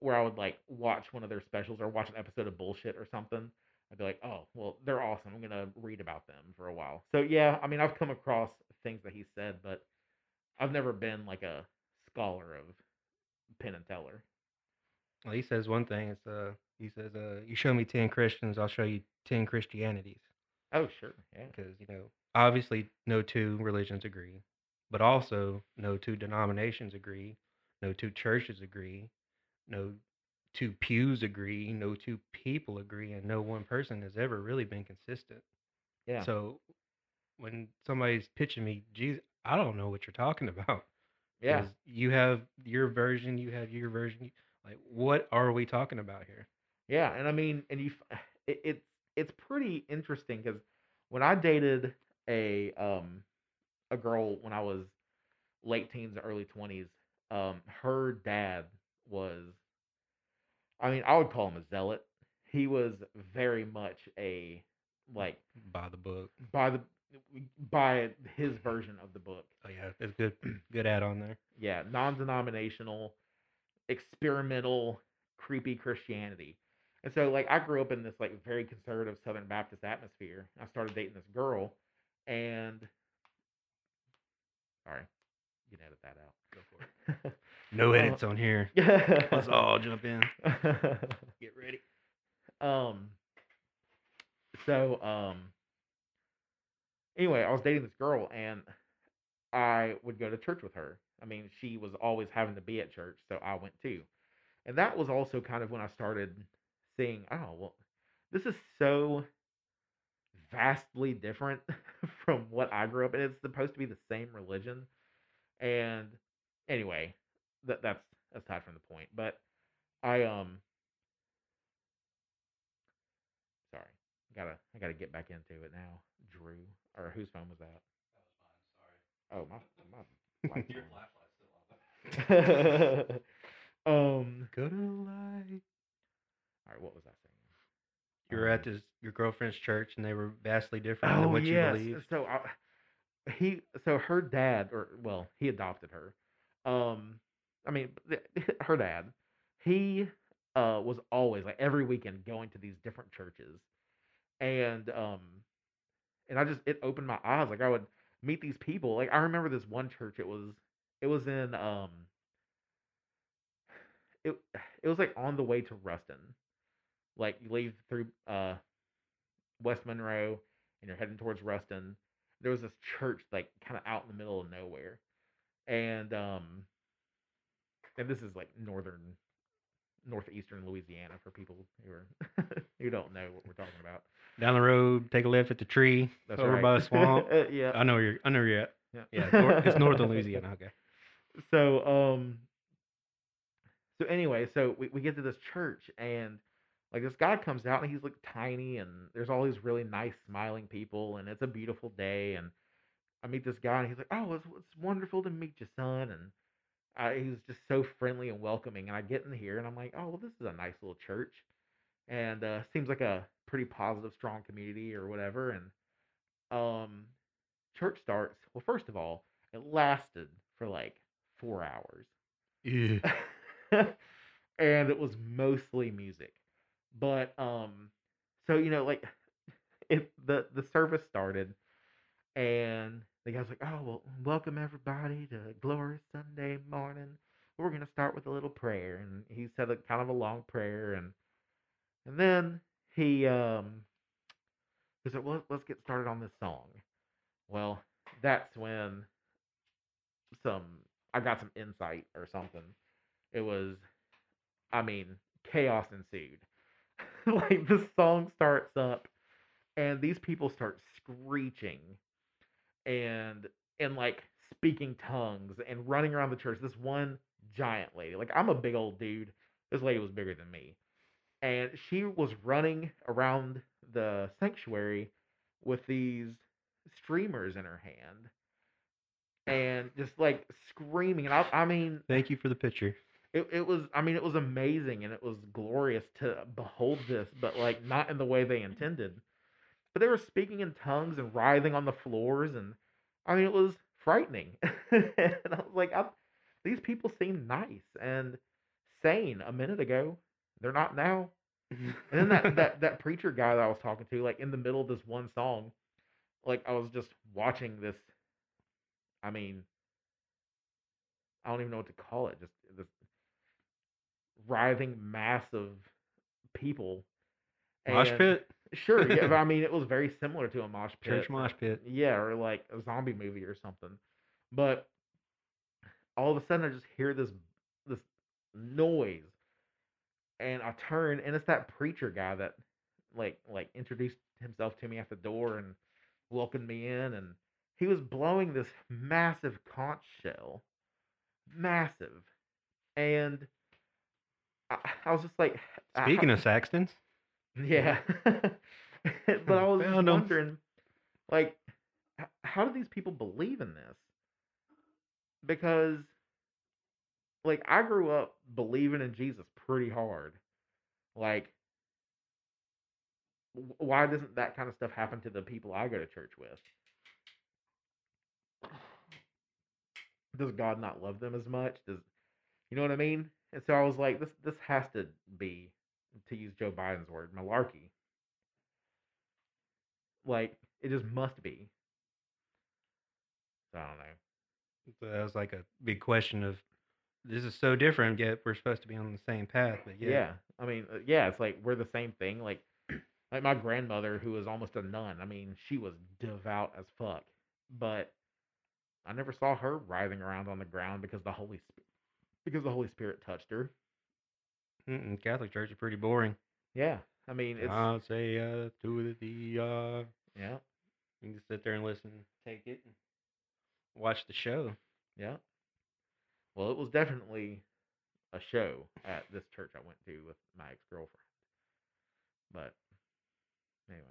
where I would like watch one of their specials or watch an episode of bullshit or something. I'd be like, oh, well, they're awesome. I'm gonna read about them for a while. So yeah, I mean, I've come across things that he said, but I've never been like a scholar of Penn and Teller. Well, he says one thing. It's uh, he says, uh, you show me ten Christians, I'll show you ten Christianities. Oh, sure, yeah, Because you know, obviously, no two religions agree, but also no two denominations agree, no two churches agree, no two pews agree, no two people agree, and no one person has ever really been consistent. yeah, So when somebody's pitching me, geez, I don't know what you're talking about. [LAUGHS] yeah. You have your version, you have your version. Like, what are we talking about here? Yeah, and I mean, and you, [SIGHS] it, it's it's pretty interesting because when I dated a um a girl when I was late teens, early twenties, um, her dad was, I mean, I would call him a zealot. He was very much a like By the book. by the by his version of the book. Oh yeah, it's good. [CLEARS THROAT] Good add on there. Yeah, non-denominational, experimental, creepy Christianity. And so like I grew up in this like very conservative Southern Baptist atmosphere. I started dating this girl and sorry, you can edit that out. Go for it. [LAUGHS] No Uh, edits on here. Let's Let's [LAUGHS] all jump in. Get ready. um so um anyway, I was dating this girl and I would go to church with her. I mean, she was always having to be at church, so I went too. And that was also kind of when I started seeing, oh, well, this is so vastly different [LAUGHS] from what I grew up in. It's supposed to be the same religion. And anyway, that that's aside from the point. But I um sorry. Gotta I gotta get back into it now. Drew. Or whose phone was that? That was mine. Oh my my [LAUGHS] Your flashlight's still on. [LAUGHS] um Go to the light. all right, what was I saying? You were at Um, this your girlfriend's church, and they were vastly different Oh than what yes. you believed. So I, he so her dad or well he adopted her. Um, I mean [LAUGHS] her dad. He uh was always like every weekend going to these different churches, and um, and I just it opened my eyes. Like I would meet these people. Like I remember this one church. It was it was in um. It [SIGHS] it was like on the way to Ruston. Like you leave through uh West Monroe and you're heading towards Ruston, there was this church like kind of out in the middle of nowhere, and um, and this is like northern, northeastern Louisiana for people who are [LAUGHS] who don't know what we're talking about. Down the road, take a left at the tree. That's over right. by the swamp. [LAUGHS] Yeah, I know you're. I know you're at. yeah, Yeah, it's [LAUGHS] northern Louisiana. Okay. so um so anyway so we, we get to this church and like this guy comes out and he's like tiny and there's all these really nice smiling people and it's a beautiful day and i meet this guy and he's like oh it's, it's wonderful to meet you son and I, he was just so friendly and welcoming and i get in here and i'm like oh well this is a nice little church. And uh seems like a pretty positive strong community or whatever and um church starts well first of all it lasted for like four hours. Yeah. [LAUGHS] and it was mostly music. But um so you know like [SIGHS] it the the service started and the guy's like oh well welcome everybody to glorious sunday morning we're gonna start with a little prayer and he said a kind of a long prayer and and then he um he said well let's get started on this song well that's when some I got some insight or something. It was I mean, chaos ensued. [LAUGHS] like the song starts up and these people start screeching and and like speaking tongues and running around the church. This one giant lady. Like I'm a big old dude. This lady was bigger than me. And she was running around the sanctuary with these streamers in her hand and just like screaming and I, I mean Thank you for the picture. it, it was i mean it was amazing and it was glorious to behold this but like not in the way they mm. intended but they were speaking in tongues and writhing on the floors and i mean it was frightening. [LAUGHS] And i was like I, these people seem nice and sane a minute ago. They're not now. [LAUGHS] And then that, that that preacher guy that i was talking to like in the middle of this one song like i was just watching this i mean i don't even know what to call it just this writhing mass of people. Mosh pit. Sure yeah but i [LAUGHS] mean it was very similar to a mosh pit Church mosh pit. yeah or like a zombie movie or something but all of a sudden i just hear this this noise and i turn and it's that preacher guy that like like introduced himself to me at the door and welcomed me in and he was blowing this massive conch shell massive and I, I was just like, Speaking how- of Saxtons, yeah, [LAUGHS] but I was just Found 'em. wondering, like, how do these people believe in this? Because, like, I grew up believing in Jesus pretty hard. Like, why doesn't that kind of stuff happen to the people I go to church with? [SIGHS] Does God not love them as much? Does you know what I mean? And so I was like, this this has to be, to use Joe Biden's word, malarkey. Like it just must be. So I don't know. so that was like a big question of this is so different, yet we're supposed to be on the same path. But Yeah. yeah, I mean, uh, yeah, it's like we're the same thing. Like, like my grandmother, who was almost a nun. I mean, she was devout as fuck, but I never saw her writhing around on the ground because the Holy Spirit, because the Holy Spirit touched her. Mm-mm, Catholic Church is pretty boring. Yeah, I mean, it's I'll say uh, to the uh, yeah, you can just sit there and listen, take it, and watch the show. yeah. Well, it was definitely a show at this church I went to with my ex girlfriend. But anyway,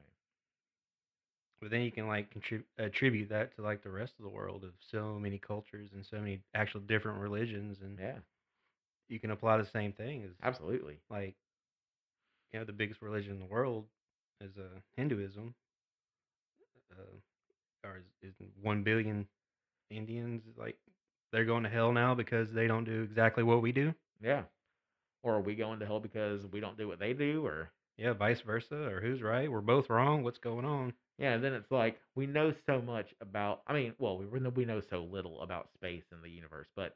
But then you can like contrib- attribute that to like the rest of the world of so many cultures and so many actual different religions, and yeah, you can apply the same thing as absolutely. like you know the biggest religion in the world is uh, Hinduism. Uh, or is, is one billion Indians like they're going to hell now because they don't do exactly what we do. Yeah. Or are we going to hell because we don't do what they do? Or Yeah, vice versa, or who's right? We're both wrong. What's going on? yeah, and then it's like we know so much about. I mean, well, we we know so little about space and the universe, but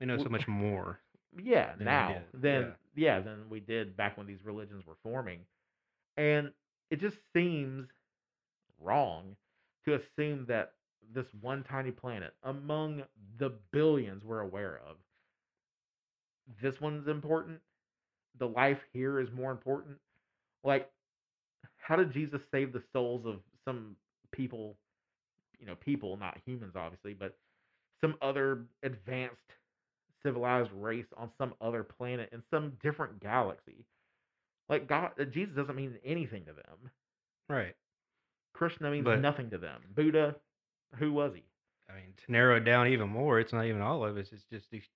We know so much more. yeah, Than we now did, then yeah. than we did back when these religions were forming, and it just seems wrong to assume that this one tiny planet among the billions we're aware of, this one's important. The life here is more important. Like, how did Jesus save the souls of some people? You know, people, not humans, obviously, but some other advanced civilized race on some other planet in some different galaxy. Like God, uh, Jesus doesn't mean anything to them. Right. Krishna means But- nothing to them. Buddha, who was he? I mean, to narrow it down even more, it's not even all of us. It's just these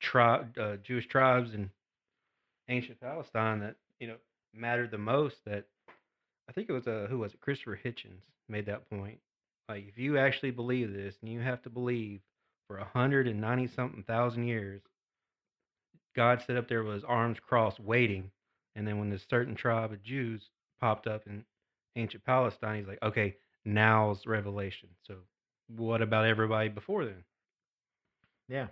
tribe, uh, Jewish tribes in ancient Palestine that you know mattered the most. That I think it was uh, who was it? Christopher Hitchens made that point. Like, if you actually believe this, and you have to believe for a hundred and ninety something thousand years, God set up there with his arms crossed, waiting, and then when this certain tribe of Jews popped up in ancient Palestine, he's like, okay, now's revelation. So what about everybody before then? Yeah,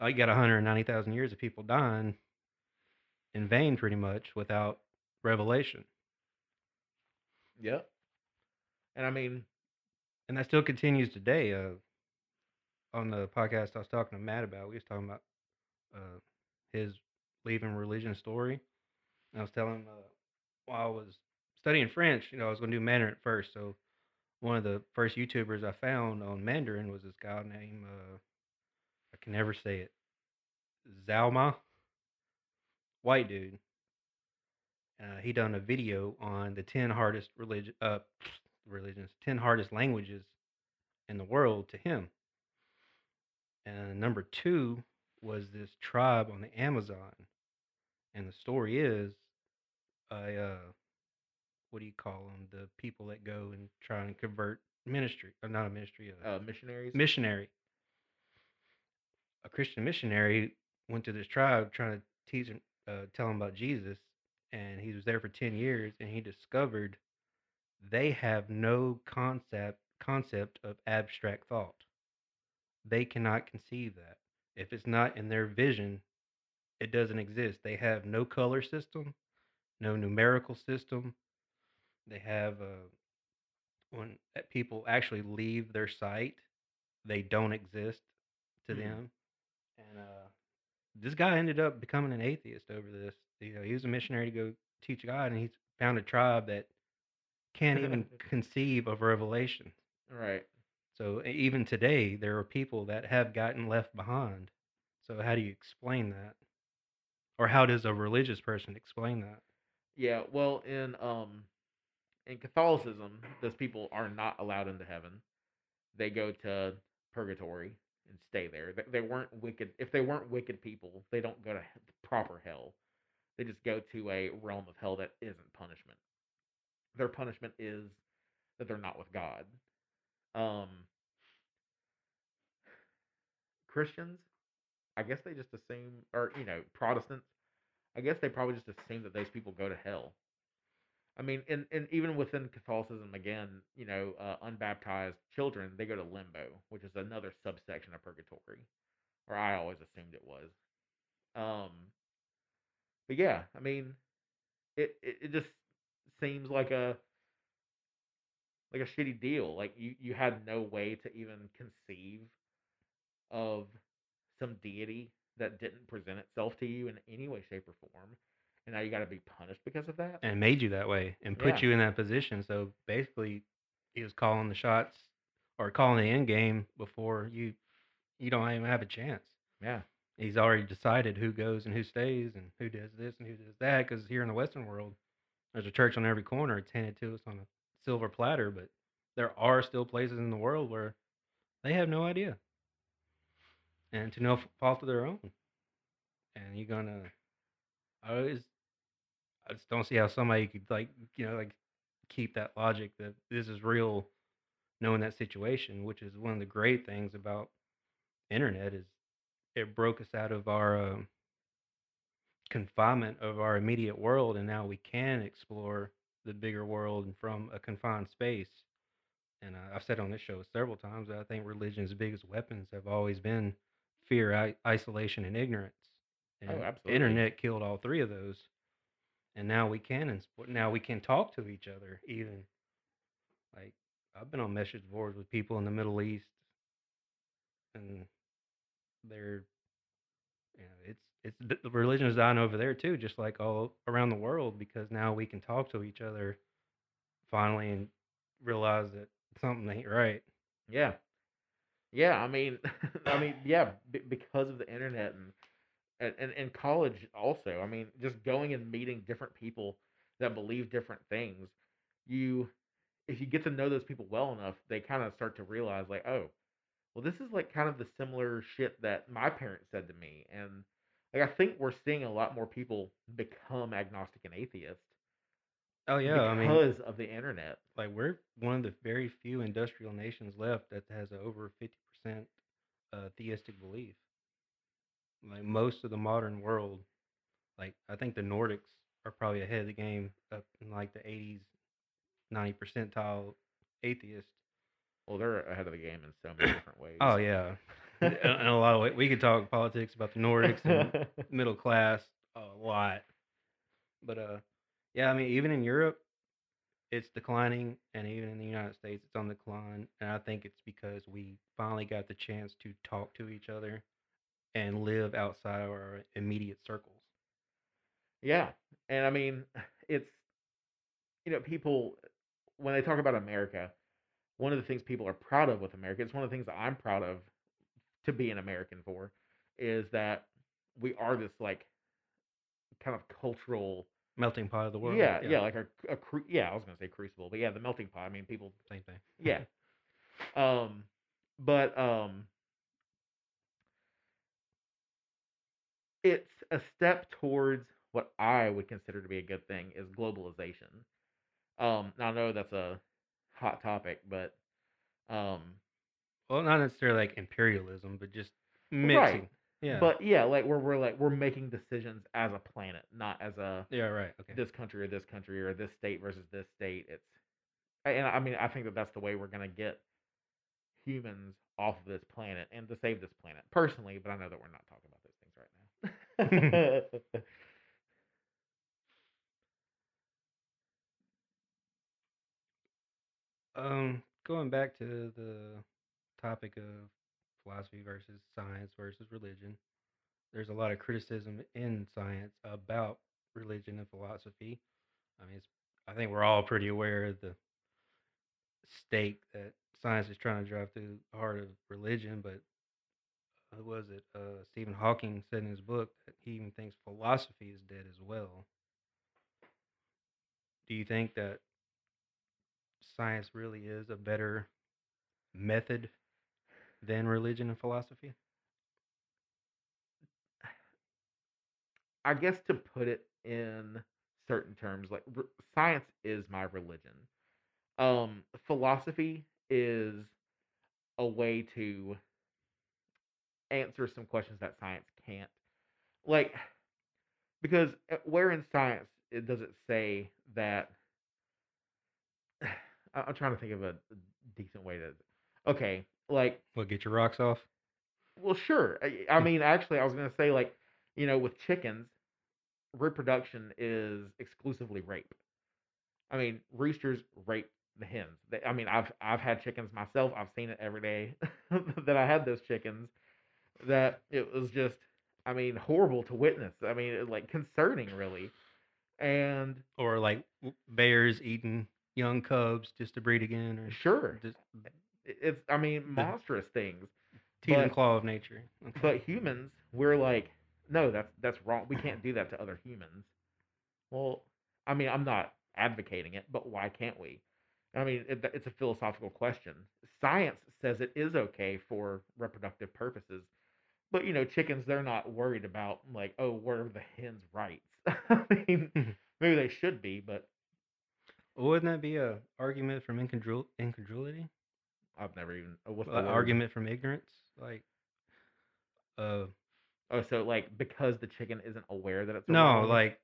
I got 190,000 years of people dying in vain, pretty much, without revelation. yep. And I mean, And that still continues today. Uh, on the podcast I was talking to Matt about, we was talking about uh, his leaving religion story. And I was telling him uh, while I was studying French, you know, I was going to do Mandarin at first. So one of the first YouTubers I found on Mandarin was this guy named, uh, I can never say it, Zalma, white dude. Uh, he done a video on the 10 hardest religion, uh, [SNIFFS] religions, 10 hardest languages in the world to him. And number two was this tribe on the Amazon. And the story is, I, uh, what do you call them? The people that go and try and convert ministry, or not a ministry, a uh, missionaries. missionary. A Christian missionary went to this tribe trying to teach him, uh, tell him about Jesus, and he was there for ten years, and he discovered they have no concept concept of abstract thought. They cannot conceive that. If it's not in their vision, it doesn't exist. They have no color system, no numerical system. They have uh, when uh, people actually leave their site, they don't exist to Hmm. them. And uh, this guy ended up becoming an atheist over this. You know, he was a missionary to go teach God, and he found a tribe that can't even [LAUGHS] conceive of revelation. right. So even today, there are people that have gotten left behind. So how do you explain that? Or how does a religious person explain that? Yeah, well, in um in Catholicism, those people are not allowed into heaven. They go to purgatory and stay there. They weren't wicked. If they weren't wicked people, they don't go to proper hell. They just go to a realm of hell that isn't punishment. Their punishment is that they're not with God. Um, Christians, I guess they just assume, or you know, Protestants, I guess they probably just assume that those people go to hell. I mean, and, and even within Catholicism, again, you know, uh, unbaptized children, they go to limbo, which is another subsection of purgatory, or I always assumed it was. Um, but yeah, I mean, it, it, it just seems like a like a shitty deal. Like you you had no way to even conceive of some deity that didn't present itself to you in any way, shape, or form, and now you got to be punished because of that. And made you that way and put Yeah. you in that position. So basically, he was calling the shots or calling the end game before you you don't even have a chance. Yeah, He's already decided who goes and who stays and who does this and who does that. Because here in the Western world, there's a church on every corner. It's handed to us on a silver platter, but there are still places in the world where they have no idea, and to no fault of their own. And you're gonna, I always, I just don't see how somebody could like, you know, like keep that logic that this is real, knowing that situation. Which is one of the great things about internet is it broke us out of our um, confinement of our immediate world, and now we can explore the bigger world from a confined space. And uh, I've said on this show several times that I think religion's biggest weapons have always been fear, I- isolation, and ignorance. And Oh, absolutely. internet killed all three of those. And now we can, ins- now we can talk to each other. Even like I've been on message boards with people in the Middle East, and they're you know, it's it's religion is dying over there too, just like all around the world, because now we can talk to each other finally and realize that something ain't right. yeah, yeah. I mean, [LAUGHS] I mean, yeah, b- because of the internet and and and college also. I mean, just going and meeting different people that believe different things. You, if you get to know those people well enough, they kind of start to realize like, oh, well, this is like kind of the similar shit that my parents said to me, and like I think we're seeing a lot more people become agnostic and atheist Oh yeah, I mean, because of the internet. like we're one of the very few industrial nations left that has over fifty percent uh, theistic belief. Like most of the modern world, like I think the Nordics are probably ahead of the game up in like the eighties, ninety percentile atheist. Well, they're ahead of the game in so many [COUGHS] different ways. Oh yeah, in in a lot of ways. We could talk politics about the Nordics and [LAUGHS] middle class a lot, but uh, yeah, I mean even in Europe, it's declining, and even in the United States, it's on the decline. And I think it's because we finally got the chance to talk to each other and live outside of our immediate circles. Yeah, and I mean, it's you know, people when they talk about America, one of the things people are proud of with America, it's one of the things that I'm proud of to be an American for, is that we are this like kind of cultural, Melting pot of the world. yeah, yeah, like a, a cru- yeah, I was gonna say crucible, but yeah, the melting pot. I mean, people, same thing. yeah, [LAUGHS] um, but um, it's a step towards what I would consider to be a good thing is globalization. Um, now I know that's a hot topic, but um, Well, not necessarily like imperialism, but just Right. mixing. Yeah. but yeah, like we're we're like we're making decisions as a planet, not as a yeah, right. Okay. this country or this country or this state versus this state. It's and I mean I think that that's the way we're gonna get humans off of this planet and to save this planet personally. But I know that we're not talking about those things right now. [LAUGHS] Um, going back to the topic of philosophy versus science versus religion, there's a lot of criticism in science about religion and philosophy. I mean, it's, I think we're all pretty aware of the stake that science is trying to drive through the heart of religion, but who was it? Uh, Stephen Hawking said in his book that he even thinks philosophy is dead as well. Do you think that science really is a better method than religion and philosophy? I guess to put it in certain terms, like r- science is my religion. Um, philosophy is a way to answer some questions that science can't. Like, because uh, where in science it does it say that? [SIGHS] I'm trying to think of a decent way to. Okay, like What get your rocks off? well, sure. I, I hmm. mean, actually, I was gonna say like, you know, with chickens, reproduction is exclusively rape. I mean, roosters rape the hens. They, I mean, I've I've had chickens myself. I've seen it every day [LAUGHS] that I had those chickens. That it was just, I mean, horrible to witness. I mean, like concerning, really. And Or like bears eating young cubs just to breed again, or sure, just it's, I mean, monstrous things. teeth and claw of nature. Okay. But humans, we're like, no, that's that's wrong. We can't do that to other humans. Well, I mean, I'm not advocating it, but why can't we? I mean, it, it's a philosophical question. Science says it is okay for reproductive purposes, but you know, chickens they're not worried about like, oh, where are the hens' rights? [LAUGHS] I mean, [LAUGHS] maybe they should be, but Wouldn't that be a argument from incredul- incredulity? I've never even. uh, What's the word? argument from ignorance? Like, uh, Oh, so like because the chicken isn't aware that it's no, like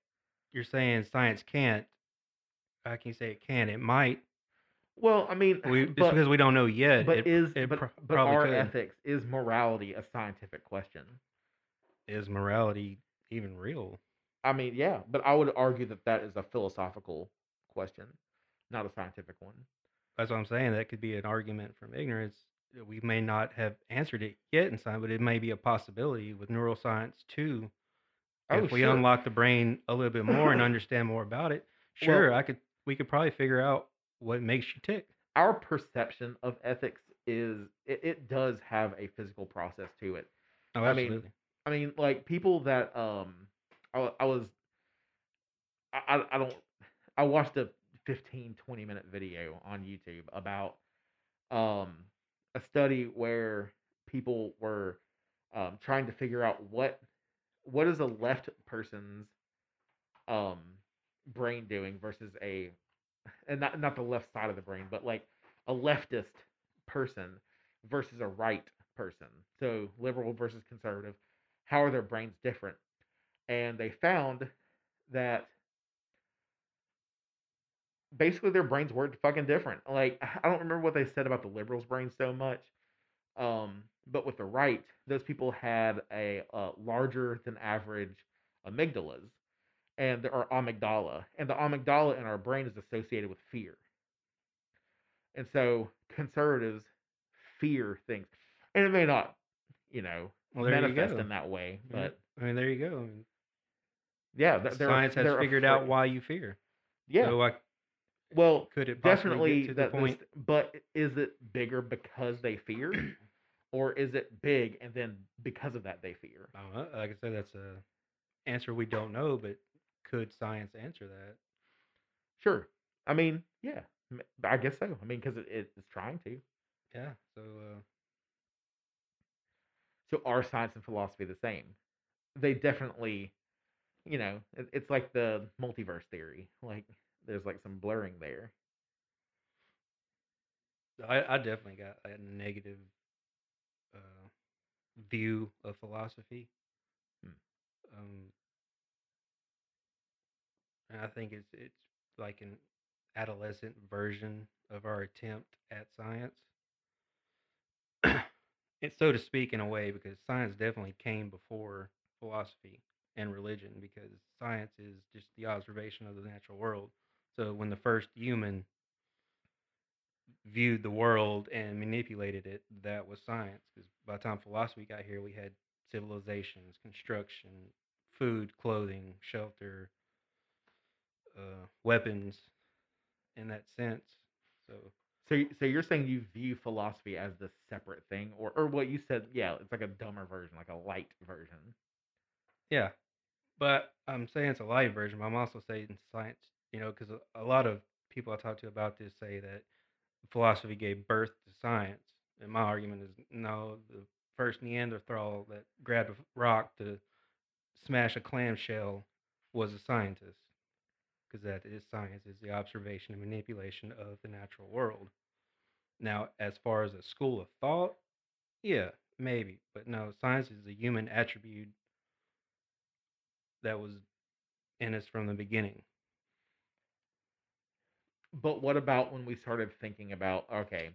you're saying science can't. I can you say it can? It might. well, I mean, We just but- because we don't know yet. But it, is it but, pro- but are could. ethics is morality a scientific question? is morality even real? I mean, yeah, but I would argue that that is a philosophical question, not a scientific one. That's what I'm saying. That could be an argument from ignorance. We may not have answered it yet in science, but it may be a possibility with neuroscience too. Oh, if we sure. unlock the brain a little bit [LAUGHS] more and understand more about it, sure, I could. We could probably figure out what makes you tick. Our perception of ethics is it, it does have a physical process to it. Oh, I mean, absolutely. I mean, like people that um, I, I was, I- I don't, I watched a 15, 20 minute video on YouTube about um a study where people were um trying to figure out what what is a left person's um brain doing versus a and not not the left side of the brain, but like a leftist person versus a right person. So liberal versus conservative. How are their brains different? And they found that basically their brains worked fucking different. Like I don't remember what they said about the liberals' brains so much. Um, but with the right, those people had a, uh larger than average amygdalas, and there are amygdala, and the amygdala in our brain is associated with fear. And so conservatives fear things, and it may not, you know, Well, there you manifest in that way, but I mean, there you go. I yeah, th- they're, science has they're figured out why you fear. Yeah, So, like, well, could it definitely get to the that this- but is it bigger because they fear [CLEARS THROAT] or is it big and then because of that they fear I don't know. Like I said, that's a answer we don't know, but could science answer that? sure i mean yeah I guess so i mean because it, it's trying to Yeah. So, uh, so are science and philosophy the same they definitely you know it, it's like the multiverse theory like there's like some blurring there I, I definitely got a negative uh, view of philosophy. Hmm. Um, and I think it's it's like an adolescent version of our attempt at science. [COUGHS] it's so to speak in a way because science definitely came before philosophy and religion because science is just the observation of the natural world. So when the first human viewed the world and manipulated it, that was science. Because by the time philosophy got here, we had civilizations, construction, food, clothing, shelter, uh, weapons, in that sense. So So so you're saying you view philosophy as the separate thing, or or what you said? Yeah, it's like a dumber version, like a light version. Yeah, but I'm saying it's a light version. But I'm also saying science. You know, because a, lot of people I talk to about this say that philosophy gave birth to science, and my argument is no. The first Neanderthal that grabbed a rock to smash a clamshell was a scientist, because that is science is the observation and manipulation of the natural world. Now, as far as a school of thought, yeah, maybe, but no, science is a human attribute that was in us from the beginning. But what about when we started thinking about okay,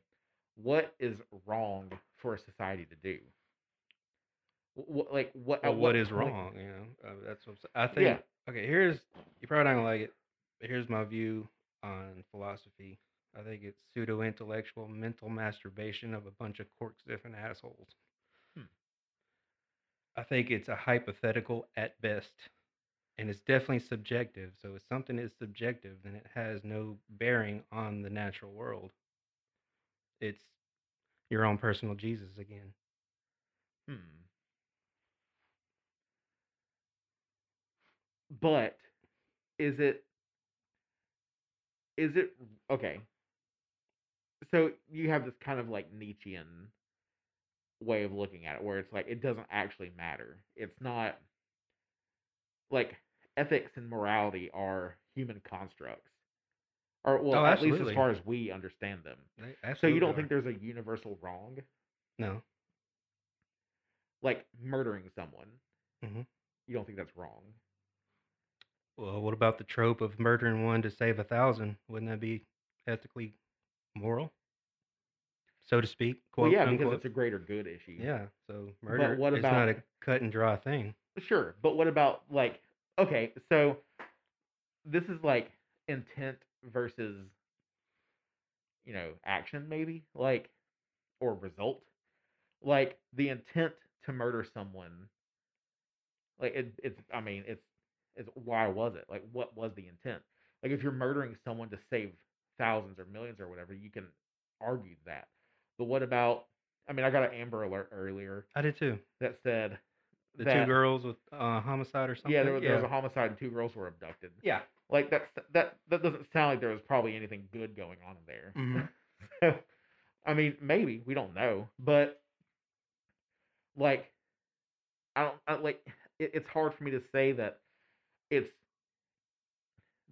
what is wrong for a society to do? What like what? Well, at what is wrong? You know, uh, that's what I think. Yeah. Okay, here's you're probably not gonna like it, but here's my view on philosophy. I think it's pseudo intellectual mental masturbation of a bunch of cork sniffing assholes. Hmm. I think it's a hypothetical at best, and it's definitely subjective. So if something is subjective, then it has no bearing on the natural world. It's your own personal Jesus again. Hmm. But is it is it okay? So you have this kind of like Nietzschean way of looking at it where it's like it doesn't actually matter. It's not like ethics and morality are human constructs. Or well, Oh, at least as far as we understand them. So you don't are. think there's a universal wrong? no? Like murdering someone. Mhm. You don't think that's wrong? Well, what about the trope of murdering one to save a thousand? Wouldn't that be ethically moral, so to speak? Well, Quote yeah, because it's a greater good issue. yeah. So murder what is not a cut and dry thing. Sure, but what about like okay, so this is like intent versus you know, action maybe, like or result. Like the intent to murder someone like it, it's I mean, it's it's why was it? Like what was the intent? Like if you're murdering someone to save thousands or millions or whatever, you can argue that. But what about I mean, I got an Amber alert earlier I did too. that said The that, two girls with uh, homicide or something. Yeah, there was, there was a homicide and two girls were abducted. yeah. Like that's that that doesn't sound like there was probably anything good going on in there. Mhm. [LAUGHS] So, I mean, maybe we don't know, but like, I don't I, like. It, it's hard for me to say that it's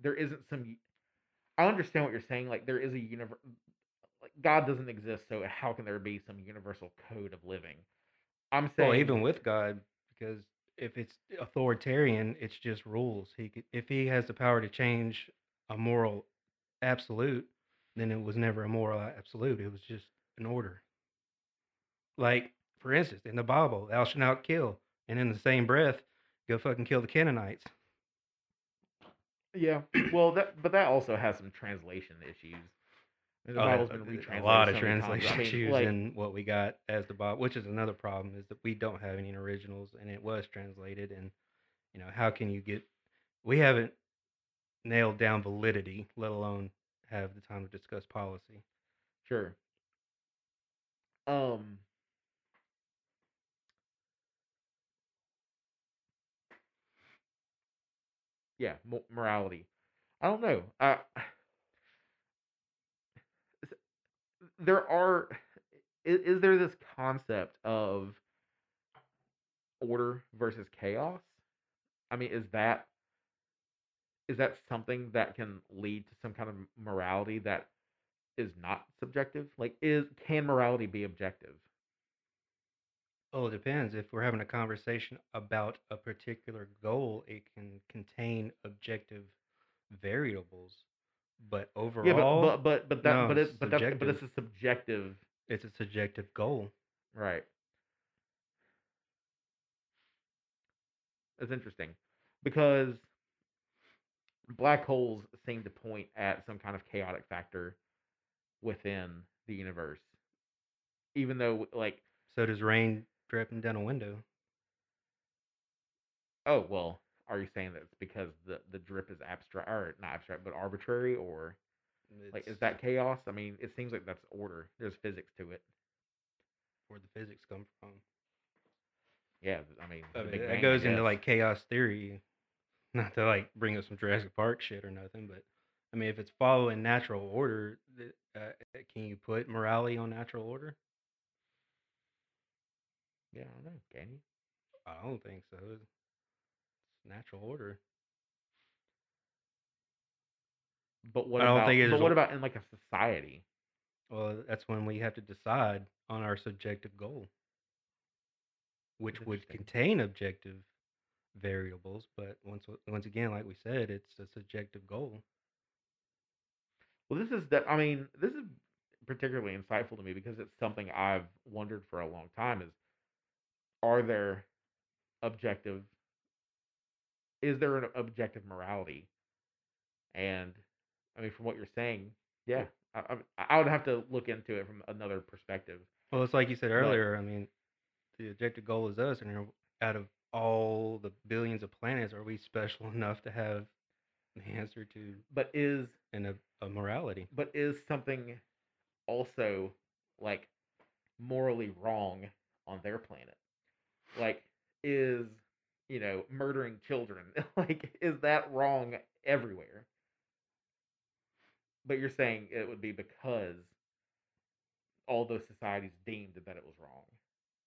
there isn't some. I understand what you're saying. Like there is a universe. Like God doesn't exist, so how can there be some universal code of living? I'm saying Well, even with God, because if it's authoritarian, it's just rules. He could, if he has the power to change a moral absolute, then it was never a moral absolute. It was just an order. Like, for instance, in the Bible, thou shalt not kill, and in the same breath, go fucking kill the Canaanites. Yeah, [CLEARS THROAT] well, that but that also has some translation issues. I mean, the Oh, Bible's been retranslated a lot of so many times. translation I mean, issues like, in what we got as the Bible, which is another problem, is that we don't have any originals, and it was translated. And you know, how can you get? We haven't nailed down validity, let alone have the time to discuss policy. Sure. Um. Yeah, mo- morality. I don't know. Uh, there are. Is, is there this concept of order versus chaos? I mean, is that is that something that can lead to some kind of morality that is not subjective? Like, is can morality be objective? Well, it depends. If we're having a conversation about a particular goal, it can contain objective variables, but overall, yeah, but but but but that no, but it's it but that's but it's a subjective, it's a subjective goal. right? That's interesting because black holes seem to point at some kind of chaotic factor within the universe, even though like So does rain dripping down a window? oh well, are you saying that it's because the the drip is abstract or not abstract but arbitrary or Like, is that chaos? I mean, it seems like that's order. There's physics to it. where the physics come from. Yeah, I mean, I the mean, Big that Bang, goes into like chaos theory. Not to like bring up some Jurassic Park shit or nothing, but I mean, if it's following natural order, uh, can you put morality on natural order? Yeah, I don't know. Can you? I don't think so. Natural order. But what I don't about? think it but is what about in like a society? Well, that's when we have to decide on our subjective goal, which would contain objective variables, but once once again, like we said, it's a subjective goal. Well, this is that. I mean, this is particularly insightful to me because it's something I've wondered for a long time. Is are there objective? Is there an objective morality? And I mean, from what you're saying, yeah, I, I, I would have to look into it from another perspective. Well, it's like you said But- earlier. I mean, the objective goal is us, and you know, out of all the billions of planets, are we special [LAUGHS] enough to have the answer to But is an a, a morality? but is something also like morally wrong on their planet? Like, is you know murdering children [LAUGHS] like is that wrong everywhere? But you're saying it would be because all those societies deemed that it was wrong,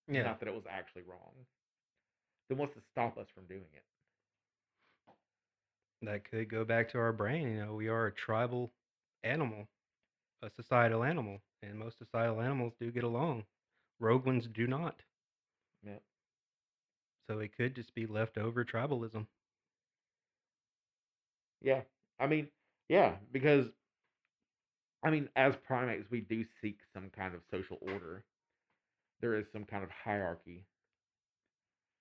Yeah, not that it was actually wrong. Then what's to stop us from doing it? that could go back to our brain. You know, we are a tribal animal, a societal animal, and most societal animals do get along. Rogue ones do not. Yep. So it could just be leftover tribalism. Yeah. I mean, yeah, because I mean, as primates, we do seek some kind of social order. There is some kind of hierarchy.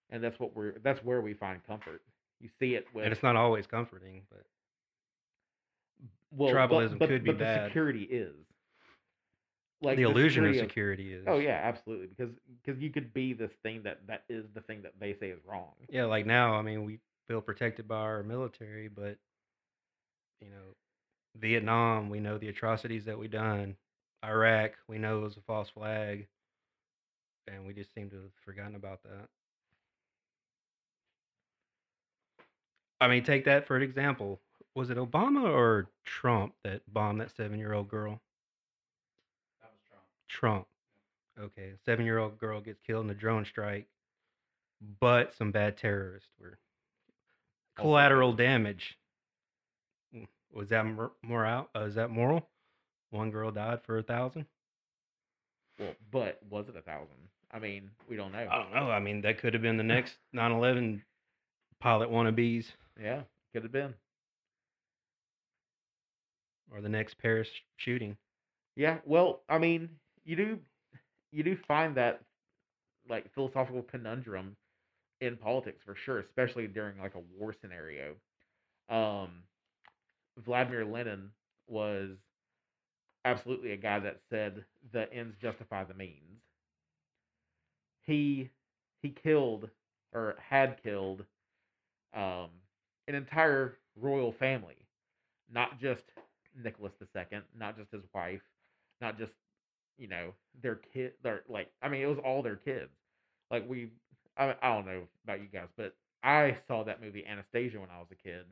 And that's what we're that's where we find comfort. You see it with And it's not always comforting, but well, but- tribalism but, could be but bad. the security is. Like the illusion of security security is. Oh yeah, absolutely. Because because you could be this thing that that is the thing that they say is wrong. Yeah, like now, I mean, we feel protected by our military, but you know, Vietnam, we know the atrocities that we done. Iraq, we know it was a false flag, and we just seem to have forgotten about that. I mean, take that for an example. Was it Obama or Trump that bombed that seven-year-old girl? That was Trump. Trump. Okay, seven-year-old girl gets killed in a drone strike, but some bad terrorists were collateral damage. Mm, Was that mor- moral? Uh, is that moral? One girl died for a thousand. Well, but was it a thousand? I mean, we don't know. I don't know. I mean, that could have been the [LAUGHS] next 9/11 pilot wannabes, Yeah, could have been. or the next Paris shooting. Yeah, well, I mean, you do you do find that like philosophical conundrum in politics for sure, especially during like a war scenario. Um Vladimir Lenin was absolutely a guy that said the ends justify the means. He he killed or had killed um an entire royal family, not just Nicholas II, not just his wife, not just you know their kid. Their like, I mean, it was all their kids. Like we, I, I don't know about you guys, but I saw that movie Anastasia when I was a kid.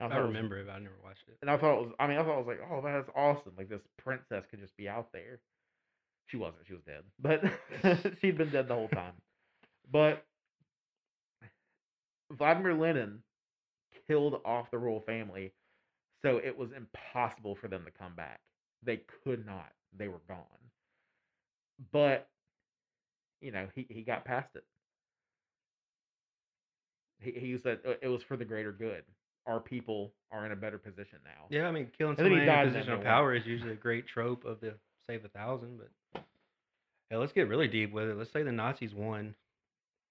and I thought it was- remember it, but I never watched it. and I thought it was. I mean, I thought it was like, oh, that's awesome. Like this princess could just be out there. She wasn't. She was dead, but [LAUGHS] she'd been dead the whole time. But Vladimir Lenin killed off the royal family, so it was impossible for them to come back. They could not. They were gone. But you know, he he got past it. He he said uh, it was for the greater good. Our people are in a better position now. Yeah, I mean, killing somebody in a position of power is usually a great trope of the save a thousand. But yeah, let's get really deep with it. Let's say the Nazis won,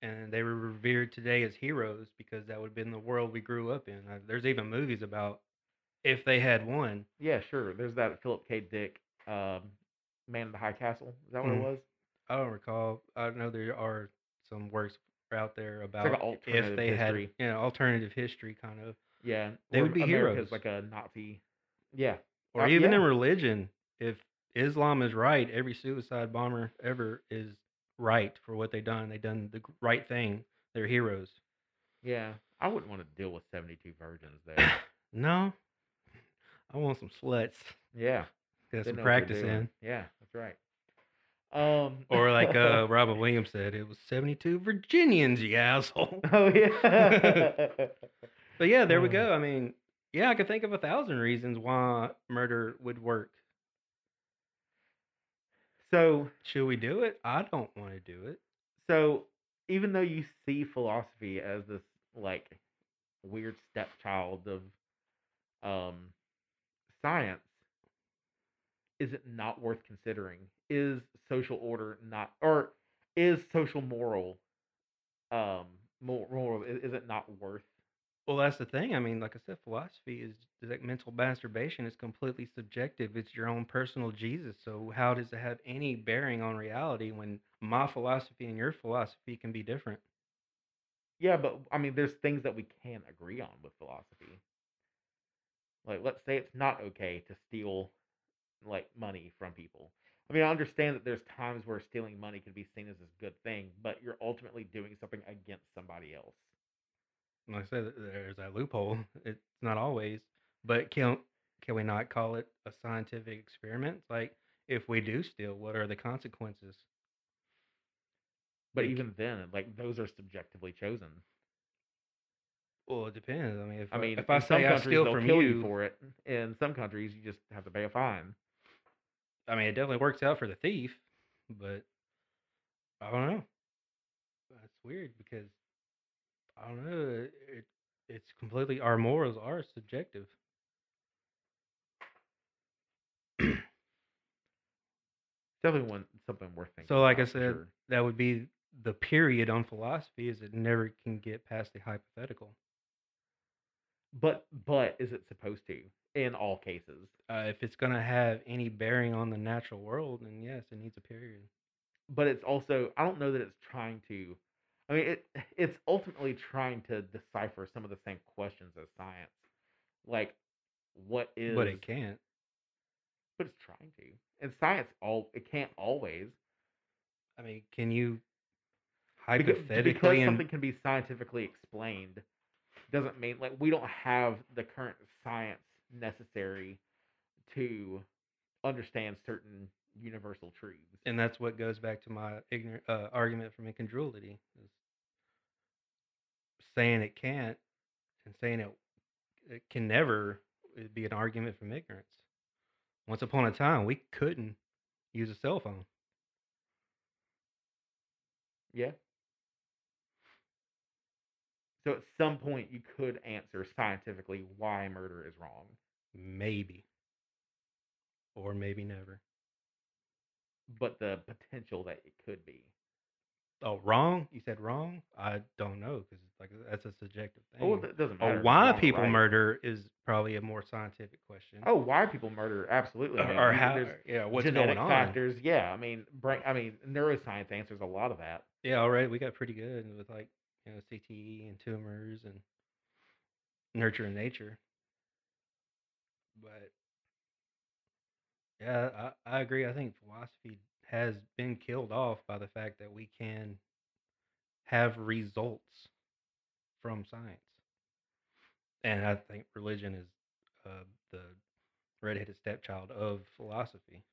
and they were revered today as heroes because that would have been the world we grew up in. Uh, There's even movies about if they had won. Yeah, sure. There's that Philip K. Dick, um, Man in the High Castle. Is that what it was? I don't recall. I know there are some works out there about like if alternative they history. had, you know, alternative history kind of. Yeah, They where would be America's heroes. like a Nazi. Yeah, or Uh, even in religion, if Islam is right, every suicide bomber ever is right for what they done. They done the right thing. They're heroes. Yeah, I wouldn't want to deal with seventy-two virgins though. [LAUGHS] no, I want some sluts. yeah, Get some know what they're practice in. Yeah, that's right. Um, Or like [LAUGHS] uh, Robin Williams said, it was seventy-two Virginians, you asshole. [LAUGHS] oh yeah. [LAUGHS] But yeah, there we go. I mean, yeah, I could think of a thousand reasons why murder would work. so Should we do it? I don't want to do it. so even though you see philosophy as this like weird stepchild of um science is it not worth considering is social order not or is social moral um moral is, is it not worth Well, that's the thing. I mean, like I said, philosophy is is like mental masturbation is completely subjective. It's your own personal Jesus. So how does it have any bearing on reality when my philosophy and your philosophy can be different? yeah but i mean there's things that we can agree on with philosophy like let's say it's not okay to steal like money from people i mean i understand that there's times where stealing money can be seen as this good thing but you're ultimately doing something against somebody else Like I said, there's that loophole. It's not always, but can can we not call it a scientific experiment? Like, if we do steal, what are the consequences? but Like- even then like those are subjectively chosen Well, it depends. I mean, if i mean if I say I steal from you, you for it in some countries you just have to pay a fine I mean, it definitely works out for the thief, but I don't know. That's weird because I don't know. It, it it's completely our morals are subjective. definitely one something worth thinking So, like I about, for said, sure. that would be the period on philosophy is it never can get past the hypothetical. but but is it supposed to in all cases Uh, if it's gonna have any bearing on the natural world, then yes, it needs a period. but it's also I don't know that it's trying to I mean it [SIGHS] it's ultimately trying to decipher some of the same questions as science. Like what is But it can't. but it's trying to. And science all it can't always I mean, can you hypothetically because and something can be scientifically explained doesn't mean like we don't have the current science necessary to understand certain universal truths. and that's what goes back to my ignorant uh, argument from incongruity is saying it can't and saying it, it can never be an argument from ignorance once upon a time we couldn't use a cell phone Yeah. So at some point you could answer scientifically why murder is wrong. Maybe or maybe never but the potential that it could be. oh wrong you said wrong i don't know because like that's a subjective thing Oh, well, it doesn't oh matter. it's why wrong people right. murder is probably a more scientific question Oh, why people murder? Absolutely. Or, or how there's yeah what's genetic going on factors. Yeah, I mean, brain. I mean, neuroscience answers a lot of that. Yeah, all right. We got pretty good with like you know CTE and tumors and nurture and nature. But yeah, I, I agree. I think philosophy has been killed off by the fact that we can have results from science, and I think religion is uh, the redheaded stepchild of philosophy.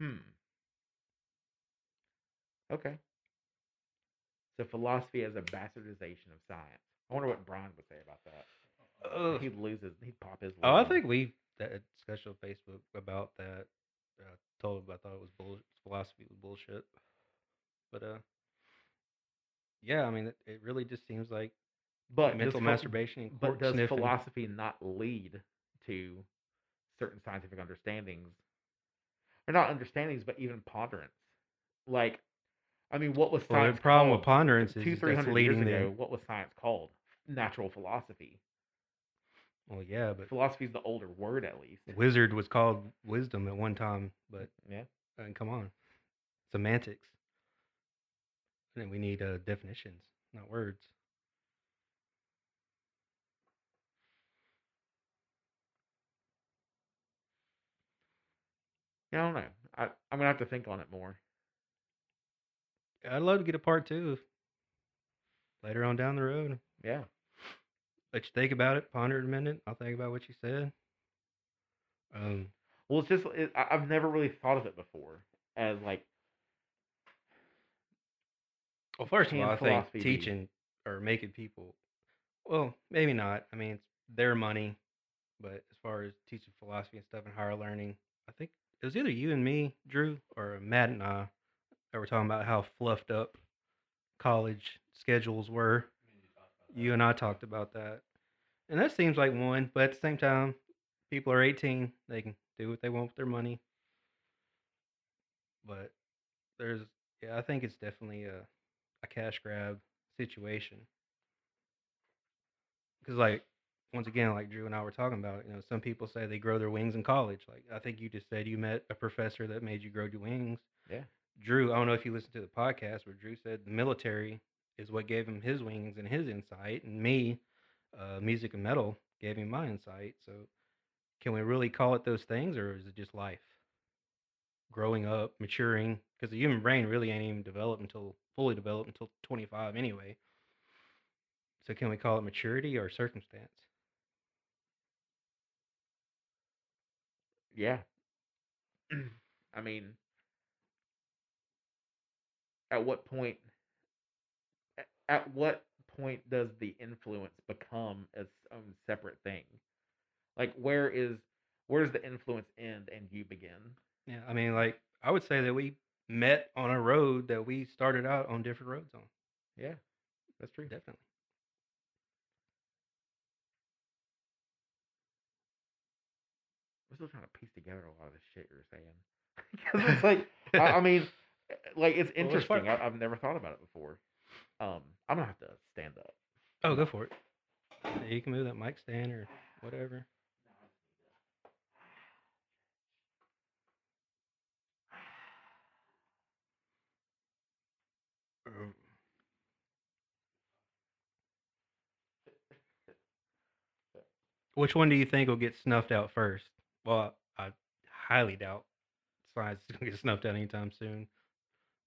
Hmm. Okay. So philosophy as a bastardization of science. I wonder what Brian would say about that. Ugh. He'd lose his. He'd pop his. Oh, I think we that discussion on Facebook about that. I told him I thought it was bull philosophy was bullshit. But uh, yeah, I mean, it, it really just seems like But mental phil- masturbation and But does sniffing. philosophy not lead to certain scientific understandings, or not understandings, but even ponderance? Like, I mean, what was Well, science the problem with called ponderance is, two, three hundred years ago? What was science called? Natural philosophy. Well, yeah, but Philosophy is the older word, at least. wizard was called wisdom at one time, but Yeah. I mean, come on, semantics. I think we need uh, definitions, not words. Yeah, I don't know. I, I'm gonna have to think on it more. I'd love to get a part two later on down the road. Yeah. Let you think about it, ponder it a minute. I'll think about what you said. Um, Well, it's just it, I've never really thought of it before as like well, first of all, I think teaching or making people, well, maybe not. I mean, it's their money, but as far as teaching philosophy and stuff and higher learning, I think it was either you and me, Drew, or Matt and I that were talking about how fluffed up college schedules were. You and I talked about that. And that seems like one, but at the same time, people are 18. They can do what they want with their money. But there's, yeah, I think it's definitely a, a cash grab situation. Because, like, once again, like Drew and I were talking about, you know, some people say they grow their wings in college. Like, I think you just said you met a professor that made you grow your wings. Yeah. Drew, I don't know if you listened to the podcast where Drew said the military is what gave him his wings and his insight, and me, uh, music and metal, gave him my insight. So, can we really call it those things, or is it just life? Growing up, maturing, because the human brain really ain't even developed until fully developed until 25 anyway. So, can we call it maturity or circumstance? yeah. [CLEARS THROAT] I mean, at what point at what point does the influence become its own separate thing? Like where is where does the influence end and you begin? Yeah, I mean, like I would say that we met on a road that we started out on different roads on. Yeah. That's true. Definitely. I'm still trying to piece together a lot of the shit you're saying. [LAUGHS] Because it's [LAUGHS] like, I, I mean, [LAUGHS] like it's Well, it's interesting. I, I've never thought about it before. Um, I'm gonna have to stand up. oh, go for it. Yeah, you can move that mic stand or whatever. Um, Which one do you think will get snuffed out first? Well, I highly doubt science is going to get snuffed out anytime soon.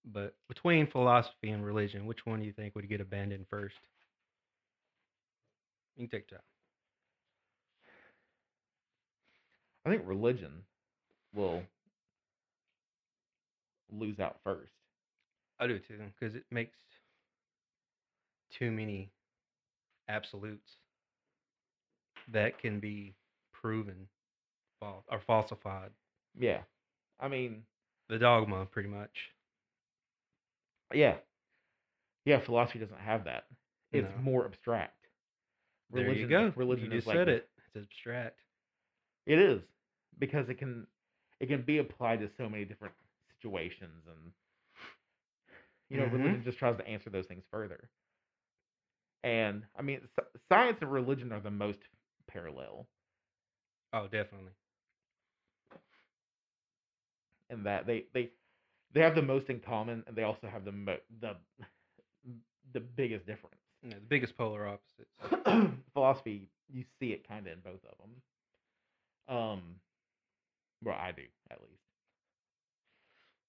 But between philosophy and religion, which one do you think would get abandoned first? You can take time. I think religion will lose out first. I do too, because it makes too many absolutes that can be proven false or falsified. Yeah. I mean, The dogma, pretty much. Yeah. Yeah, philosophy doesn't have that. It's No. more abstract. There you go. Religion you is just like said it. It's abstract. It is because it can it can be applied to so many different situations and you know Mhm. religion just tries to answer those things further. And I mean sci- science and religion are the most parallel Oh, definitely. in that they they they have the most in common and they also have the mo- the the biggest difference. Yeah, the biggest polar opposites. [CLEARS THROAT] Philosophy, you see it kind of in both of them. Um, well, I do at least.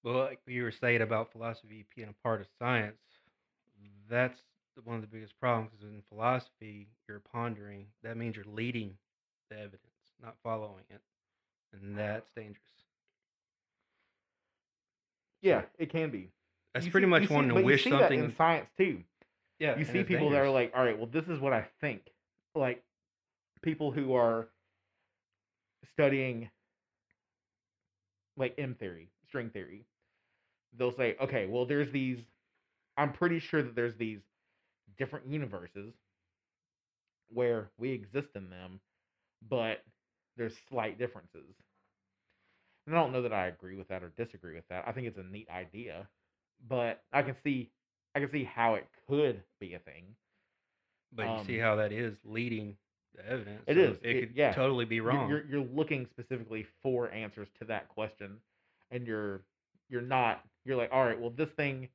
Well, like you were saying about philosophy being a part of science, that's one of the biggest problems. Is in philosophy, you're pondering. That means you're leading the evidence, not following it, and that's dangerous. Yeah, it can be. That's You pretty see- much wanting to wish something. in science too. yeah, You see people that are like, all right, well, this is what I think. Like people who are studying like M theory, string theory. They'll say, okay, well, there's these. I'm pretty sure that there's these different universes where we exist in them, but there's slight differences. And I don't know that I agree with that or disagree with that. I think it's a neat idea, but I can see I can see how it could be a thing. But you see um, how that is leading the evidence. It so is, It, it- could yeah. totally be wrong. You're, you're looking specifically for answers to that question, and you're you're not. You're like, all right, well, this thing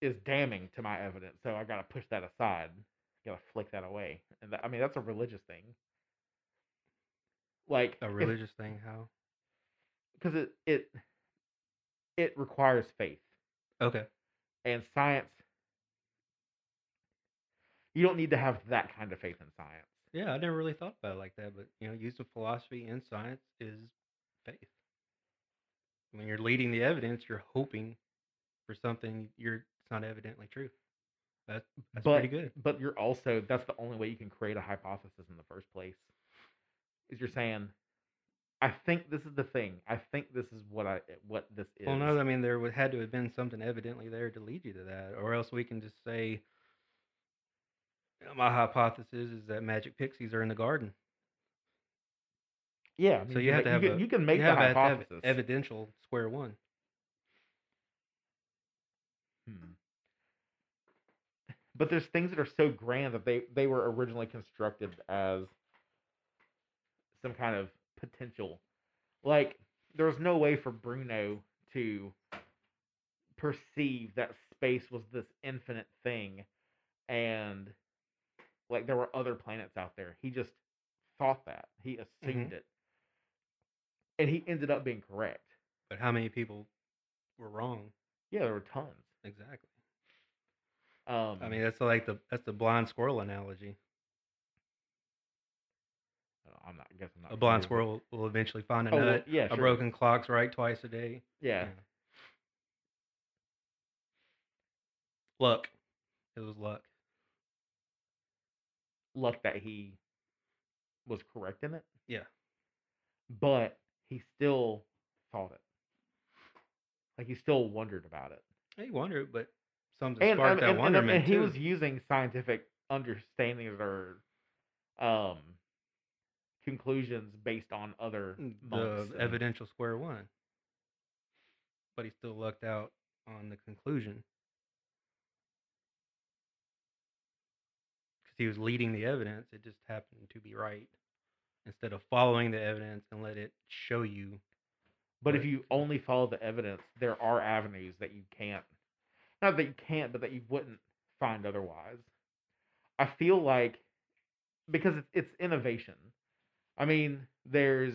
is damning to my evidence, so I got to push that aside. Got to flick that away, and that, I mean that's a religious thing. Like a if- religious thing. How? Because it it it requires faith Okay. and science. You don't need to have that kind of faith in science. Yeah, I never really thought about it like that, but you know, using philosophy and science is faith. When you're leading the evidence, you're hoping for something you're it's not evidently true. That's that's but pretty good. but you're also that's the only way you can create a hypothesis in the first place. Is you're saying, I think this is the thing. I think this is what I what this is. Well, no, I mean there would had to have been something evidently there to lead you to that, or else we can just say "You know, my hypothesis is that magic pixies are in the garden. yeah. I mean, So you have can to make- have you a can, you can make you the have to have hypothesis. evidential square one. Hmm. But there's things that are so grand that they they were originally constructed as some kind of potential. Like there was no way for Bruno to perceive that space was this infinite thing and like there were other planets out there. He just thought that. He assumed it. And he ended up being correct. But how many people were wrong? Yeah, there were tons. Exactly. Um I mean, that's like the that's the blind squirrel analogy. I'm not I guess I'm not A blind with- squirrel will eventually find a Oh, well, nut. yeah, a broken clock's right twice a day. Yeah. Luck. It was luck. luck that he was correct in it, Yeah. but he still thought it. Like he still wondered about it. He wondered, but something And, sparked and, that and, and, wonderment and he too. was using scientific understandings or um conclusions based on other Mm, the and- evidential square one. But he still lucked out on the conclusion. Because he was leading the evidence, it just happened to be right. Instead of following the evidence and let it show you. But if you only follow the evidence, there are avenues that you can't. Not that you can't, but that you wouldn't find otherwise. I feel like because it's, it's innovation. I mean, there's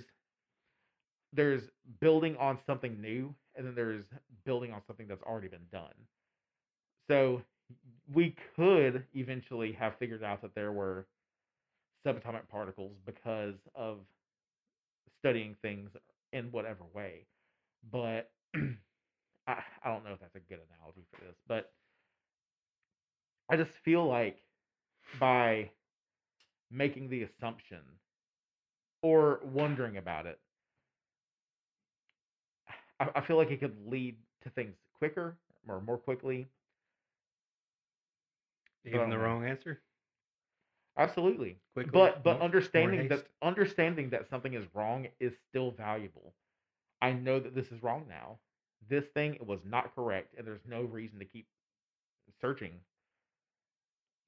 there's building on something new, and then there's building on something that's already been done. So we could eventually have figured out that there were subatomic particles because of studying things in whatever way. But [CLEARS THROAT] I, I don't know if that's a good analogy for this, but I just feel like by making the assumption or wondering about it, I, I feel like it could lead to things quicker or more quickly. Even the wrong answer. Absolutely. Quickly, but but more- more understanding that understanding that something is wrong is still valuable. I know that this is wrong now. This thing was not correct, and there's no reason to keep searching.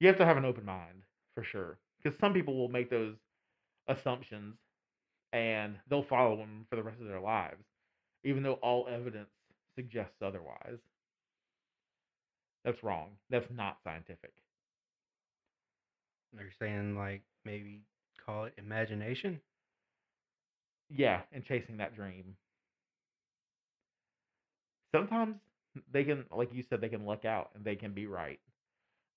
You have to have an open mind for sure, because some people will make those assumptions, and they'll follow them for the rest of their lives, even though all evidence suggests otherwise. That's wrong. That's not scientific. They're saying, like, maybe call it imagination. Yeah, and chasing that dream. Sometimes they can, like you said, they can luck out and they can be right.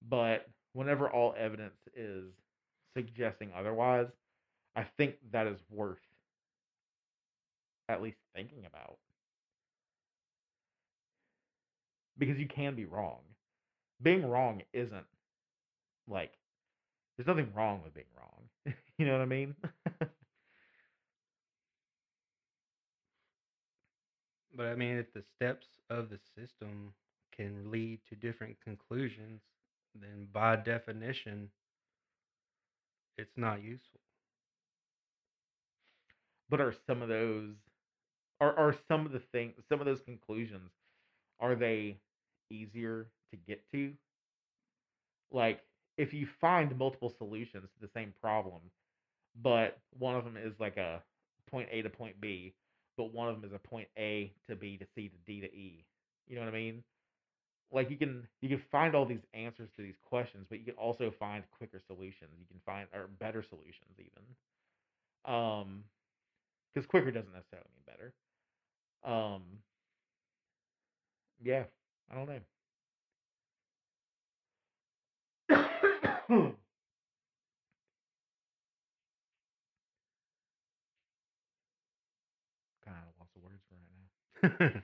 But whenever all evidence is suggesting otherwise, I think that is worth at least thinking about. Because you can be wrong. Being wrong isn't like, there's nothing wrong with being wrong. [LAUGHS] you know what I mean? But I mean, if the steps of the system can lead to different conclusions, then by definition, it's not useful. But are some of those are are some of the things some of those conclusions are they easier to get to? Like if you find multiple solutions to the same problem but one of them is like a point a to point b but one of them is a point a to b to c to d to e you know what i mean? Like you can you can find all these answers to these questions but you can also find quicker solutions you can find or better solutions even. Um because quicker doesn't necessarily mean better. Um, yeah, I don't know. [COUGHS] kind of lost of words for right now.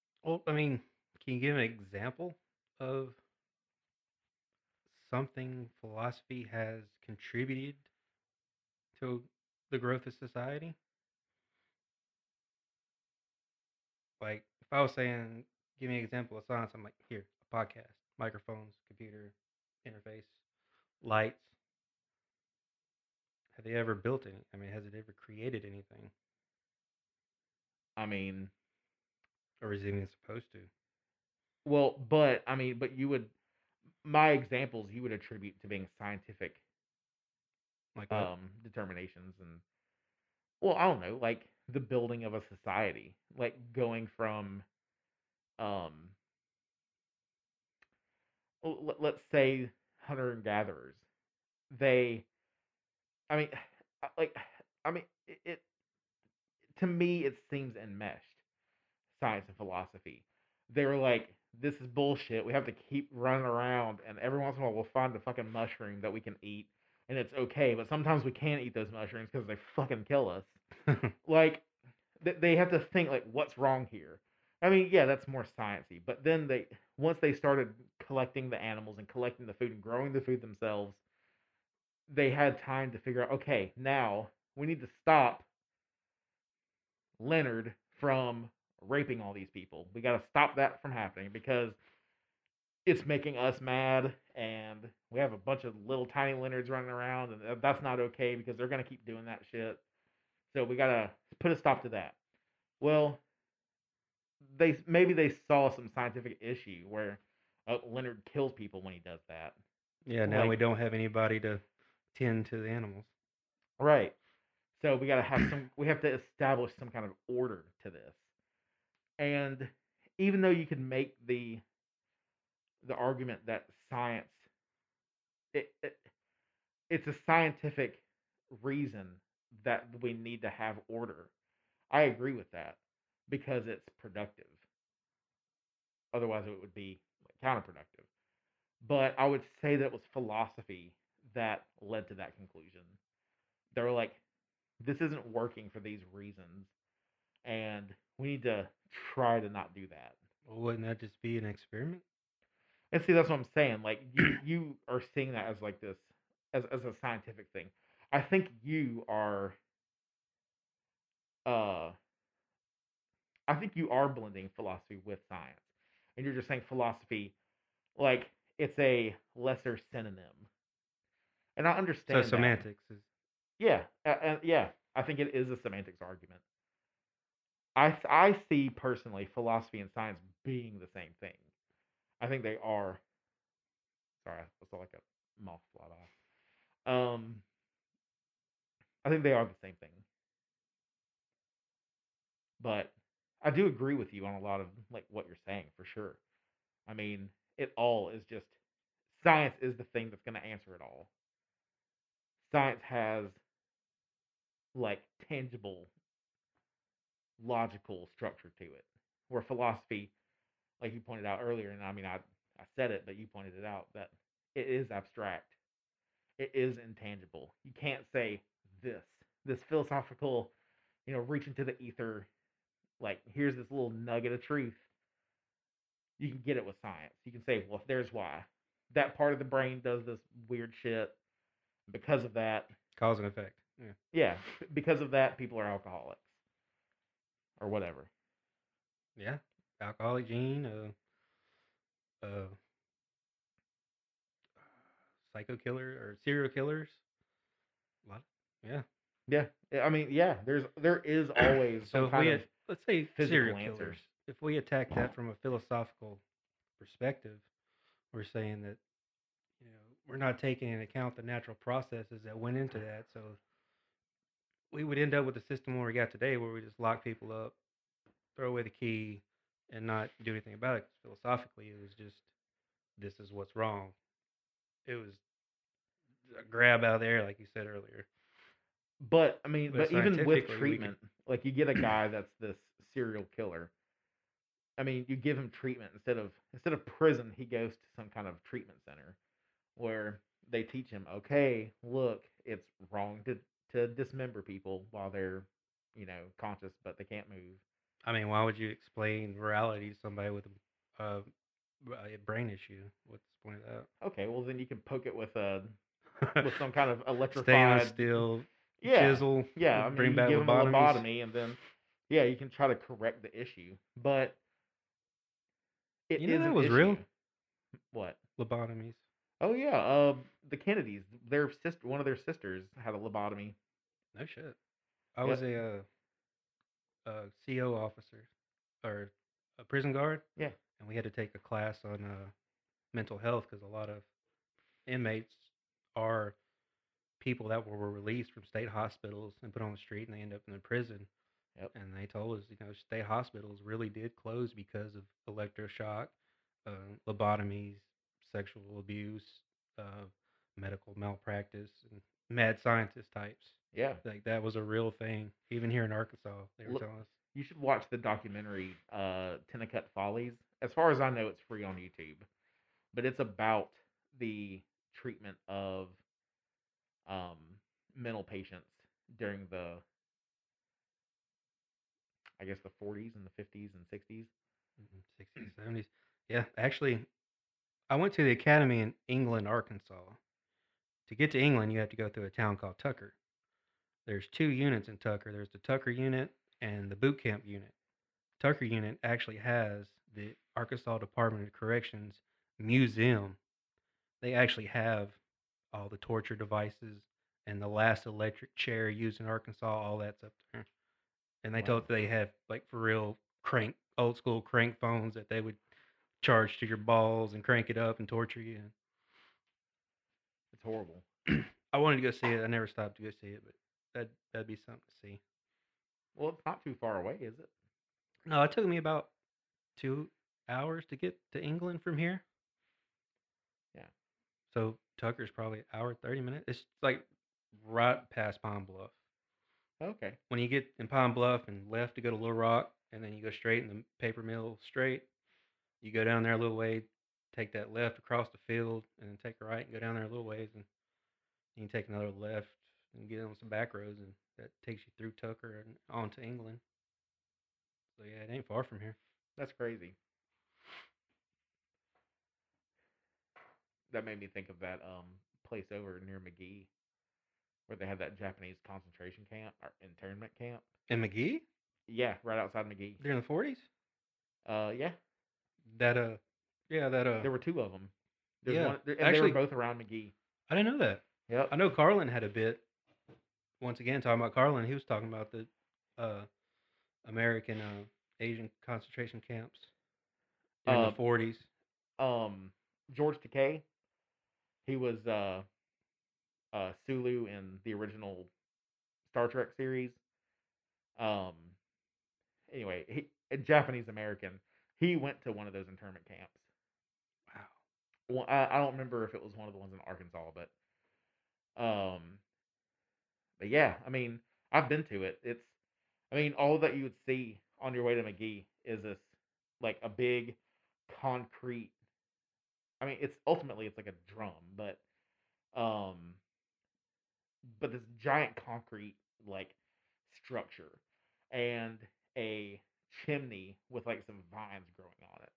[LAUGHS] well, I mean, can you give an example of something philosophy has contributed to the growth of society? Like, if I was saying, give me an example of science, I'm like, here, a podcast, microphones, computer, interface, lights. Have they ever built any? I mean, has it ever created anything? I mean, Or is it even supposed to? well, but I mean, but you would my examples you would attribute to being scientific Like, what? um determinations and well, I don't know, like the building of a society, like going from um let- let's say hunter and gatherers. They I mean, like I mean, it, it to me it seems enmeshed science and philosophy. They were like, this is bullshit. We have to keep running around, and every once in a while we'll find a fucking mushroom that we can eat, and it's okay. But sometimes we can't eat those mushrooms because they fucking kill us. [LAUGHS] Like, th- they have to think like, what's wrong here? I mean, yeah, that's more sciencey. But then they, once they started collecting the animals and collecting the food and growing the food themselves, they had time to figure out, okay, now we need to stop Leonard from raping all these people. We got to stop that from happening because it's making us mad and we have a bunch of little tiny Leonards running around and that's not okay because they're going to keep doing that shit. So we got to put a stop to that. Well, they maybe they saw some scientific issue where uh, Leonard kills people when he does that. yeah, now we don't have anybody to tend to the animals. Right. So we got to have some we have to establish some kind of order to this. And even though you could make the the argument that science it, it it's a scientific reason that we need to have order. I agree with that because it's productive. Otherwise it would be counterproductive. But I would say that it was philosophy that led to that conclusion. They were like, this isn't working for these reasons, and we need to try to not do that. Well, wouldn't that just be an experiment? And see, that's what I'm saying. Like you, [CLEARS THROAT] you are seeing that as like this, as as a scientific thing. I think you are. Uh, I think you are blending philosophy with science, and you're just saying philosophy, like it's a lesser synonym. And I So understand that. semantics is Yeah, uh, uh, yeah. I think it is a semantics argument. I I see personally philosophy and science being the same thing. I think they are. Sorry, saw like a moth fly by. Um, I think they are the same thing. But I do agree with you on a lot of like what you're saying for sure. I mean, it all is just science is the thing that's going to answer it all. Science has like tangible logical structure to it where philosophy like you pointed out earlier and i mean i i said it but you pointed it out that it is abstract. It is intangible. You can't say this this philosophical you know reach into the ether like here's this little nugget of truth. You can get it with science. You can say well if there's why. That part of the brain does this weird shit because of that. Cause and effect. Yeah. yeah, because of that, people are alcoholics or whatever. Yeah. Alcoholic gene, uh, uh, psycho killer or serial killers. A lot. Yeah. Yeah, I- I mean, yeah. There's there is always So some if kind we of let's say serial answers. killers, if we attack that from a philosophical perspective, we're saying that you know we're not taking into account the natural processes that went into that. So we would end up with the system where we got today, where we just lock people up, throw away the key, and not do anything about it. philosophically, it was just this is what's wrong. It was a grab out of there, like you said earlier. But I mean, But but, even with scientifically, we could- treatment, like you get a [CLEARS THROAT] guy that's this serial killer. I mean, you give him treatment instead of instead of prison, he goes to some kind of treatment center where they teach him, okay, look, it's wrong to to dismember people while they're, you know, conscious but they can't move. I mean, why would you explain morality to somebody with a, uh, a brain issue? What's the point of that? Okay, well then you can poke it with a with some kind of [LAUGHS] electrified Stainless steel yeah, chisel. Yeah, I mean, bring back give him a lobotomy, and then yeah, you can try to correct the issue, but it You know that was real? What? Lobotomies. Oh yeah, uh, the Kennedys, their sister, one of their sisters had a lobotomy. No shit. I was a, uh, a CO officer or a prison guard. Yeah. And we had to take a class on uh, mental health because a lot of inmates are people that were released from state hospitals and put on the street and they end up in the prison. Yep. And they told us, you know, state hospitals really did close because of electroshock, uh, lobotomies, sexual abuse, uh, medical malpractice, and mad scientist types. Yeah, Like that was a real thing. Even here in Arkansas, they were Look- telling us. you should watch the documentary uh, Titicut Follies. As far as I know, it's free on YouTube, but it's about the treatment of um, mental patients during the, I guess, the 40s and the 50s and 60s. Mhm, 60s, 70s. Yeah, actually, I went to the academy in England, Arkansas. To get to England, you have to go through a town called Tucker. There's two units in Tucker. There's the Tucker unit and the boot camp unit. Tucker unit actually has the Arkansas Department of Corrections museum. They actually have all the torture devices and the last electric chair used in Arkansas. All that's up there. And they Wow. told they have like for real crank old school crank phones that they would charge to your balls and crank it up and torture you. It's horrible. [CLEARS THROAT] I wanted to go see it. I never stopped to go see it, but that that'd be something to see. Well, it's not too far away, is it? No, it took me about two hours to get to England from here. Yeah. So Tucker's probably an hour thirty minutes. It's like right past Pine Bluff. Okay. When you get in Pine Bluff and left to go to Little Rock, and then you go straight in the paper mill straight, you go down there a little way, take that left across the field, and then take a right and go down there a little ways, and you can take another left and get on some back roads, and that takes you through Tucker and on to England. So yeah, it ain't far from here. That's crazy. That made me think of that um place over near McGehee where they had that Japanese concentration camp or internment camp. In McGehee, Yeah, right outside McGehee. during the forties, Uh, yeah, that uh, yeah, that uh, there were two of them. There's Yeah, one, there- and actually- they were both around McGehee. I didn't know that. Yep. I know Carlin had a bit. Once again, talking about Carlin, he was talking about the uh, American uh, Asian concentration camps in Uh, the forties. Um, George Takei, he was uh, uh, Sulu in the original Star Trek series. Um, anyway, he a Japanese American. He went to one of those internment camps. Wow. Well, I, I don't remember if it was one of the ones in Arkansas, but um, but yeah, I mean, I've been to it. It's, I mean, all that you would see on your way to McGehee is this like a big concrete. I mean, it's ultimately it's like a drum, but um, but this giant concrete like structure and a chimney with like some vines growing on it.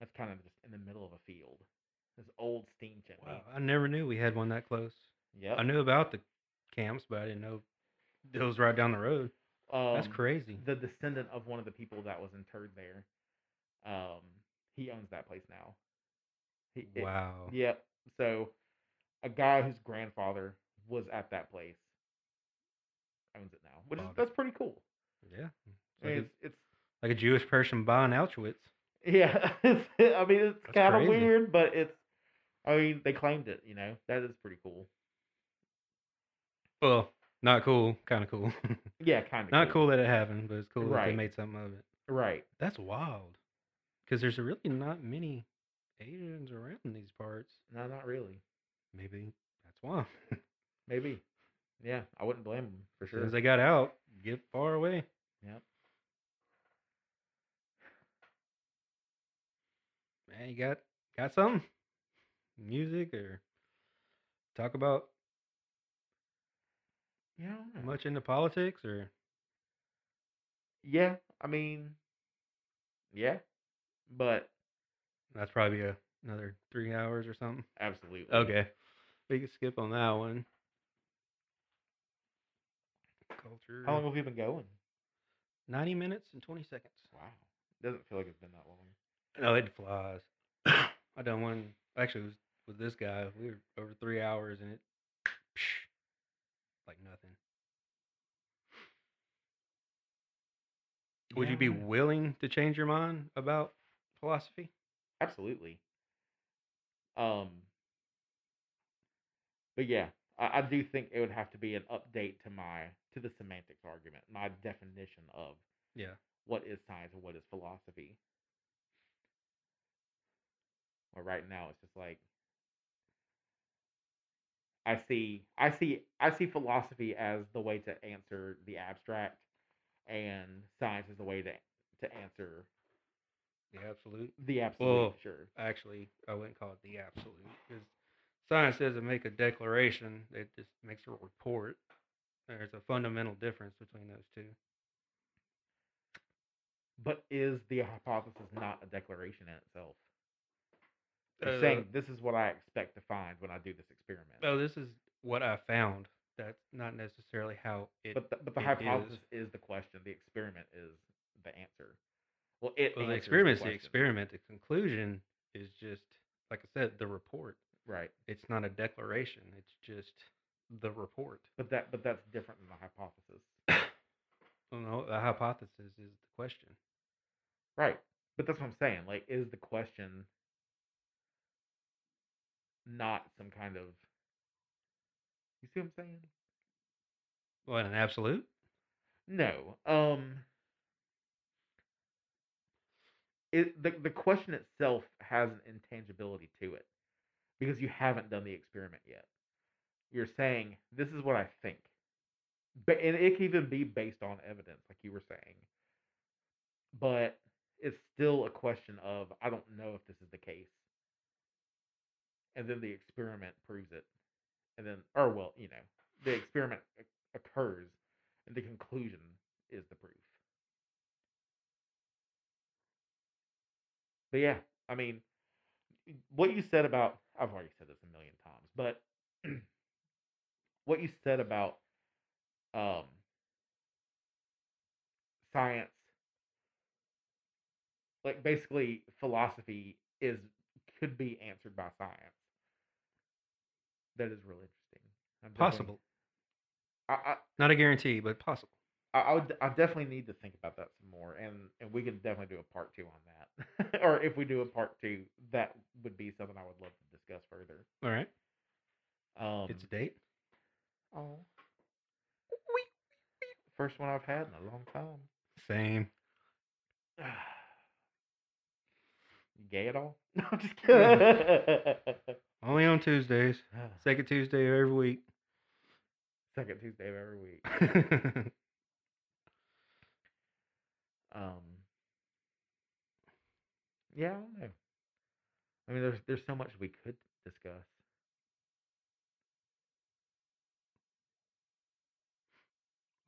That's kind of just in the middle of a field. This old steam chimney. Wow. I never knew we had one that close. Yeah, I knew about the camps, but I didn't know it was right down the road. That's Um, crazy. The descendant of one of the people that was interred there, um, he owns that place now. He, it- Wow. Yep. So, a guy whose grandfather was at that place owns it now, which is that's pretty cool. Yeah. Mean, it's, it's like a Jewish person buying Auschwitz. yeah. [LAUGHS] It's, I mean, it's kind of weird, but it's. I mean, they claimed it. You know, that is pretty cool. Well, not cool, kind of cool. [LAUGHS] Yeah, kind of. not cool that it happened, but it's cool that they made something of it. Right. That's wild. Because there's really not many Asians around these parts. No, not really. Maybe that's That's why. [LAUGHS] Maybe. Yeah, I wouldn't blame them for sure. as they got out, get far away. Yep. Man, you got got something? Music or talk about Yeah. Know. much into politics or Yeah, I mean, yeah, but that's probably a, another three hours or something. absolutely. Okay. We can skip on that one. Culture. How long have we been going? 90 minutes and 20 seconds. Wow. Doesn't feel like it's been that long. No, it flies. [CLEARS THROAT] I done one actually it was with this guy. We were over three hours and it like nothing. Would Yeah, you be I don't know. willing to change your mind about philosophy? Absolutely. Um, but yeah, I, I do think it would have to be an update to my to the semantics argument, my definition of Yeah. what is science and what is philosophy. Well, right now it's just like I see I see I see philosophy as the way to answer the abstract and science is the way to to answer The absolute. the absolute Well, sure. Actually, I wouldn't call it the absolute because science doesn't make a declaration; it just makes a report. There's a fundamental difference between those two. But is the hypothesis not a declaration in itself? Uh, saying this is what I expect to find when I do this experiment. Oh, this is what I found. That's not necessarily how it. but the, but the hypothesis is. is. the question. The experiment is the answer. Well, it well, the experiment experiment's the question. experiment. The conclusion is just, like I said, the report. right? It's not a declaration. It's just the report. But that but that's different than the hypothesis, Well, no, the hypothesis is the question. right? But that's what I'm saying. Like, is the question not some kind of you see what I'm saying? What an absolute? No. Um it the the question itself has an intangibility to it because you haven't done the experiment yet. You're saying this is what I think. But and it can even be based on evidence like you were saying. But it's still a question of I don't know if this is the case. And then the experiment proves it. And then or well, you know, the experiment occurs and the conclusion is the proof. But yeah, I mean, what you said about I've already said this a million times, but [CLEARS THROAT] what you said about um, science, like basically philosophy is could be answered by science. That is really interesting. I'm Possible. I, I, Not a guarantee, but possible. I, I would I definitely need to think about that some more, and and we could definitely do a part two on that, [LAUGHS] or if we do a part two, that would be something I would love to discuss further. All right. Um, it's a date. oh, first one I've had in a long time. Same. You [SIGHS] gay at all? [LAUGHS] No, I'm just [LAUGHS] kidding. Only on Tuesdays. Second Tuesday of every week. Second Tuesday of every week. [LAUGHS] Um, yeah, I don't know. I mean, there's there's so much we could discuss.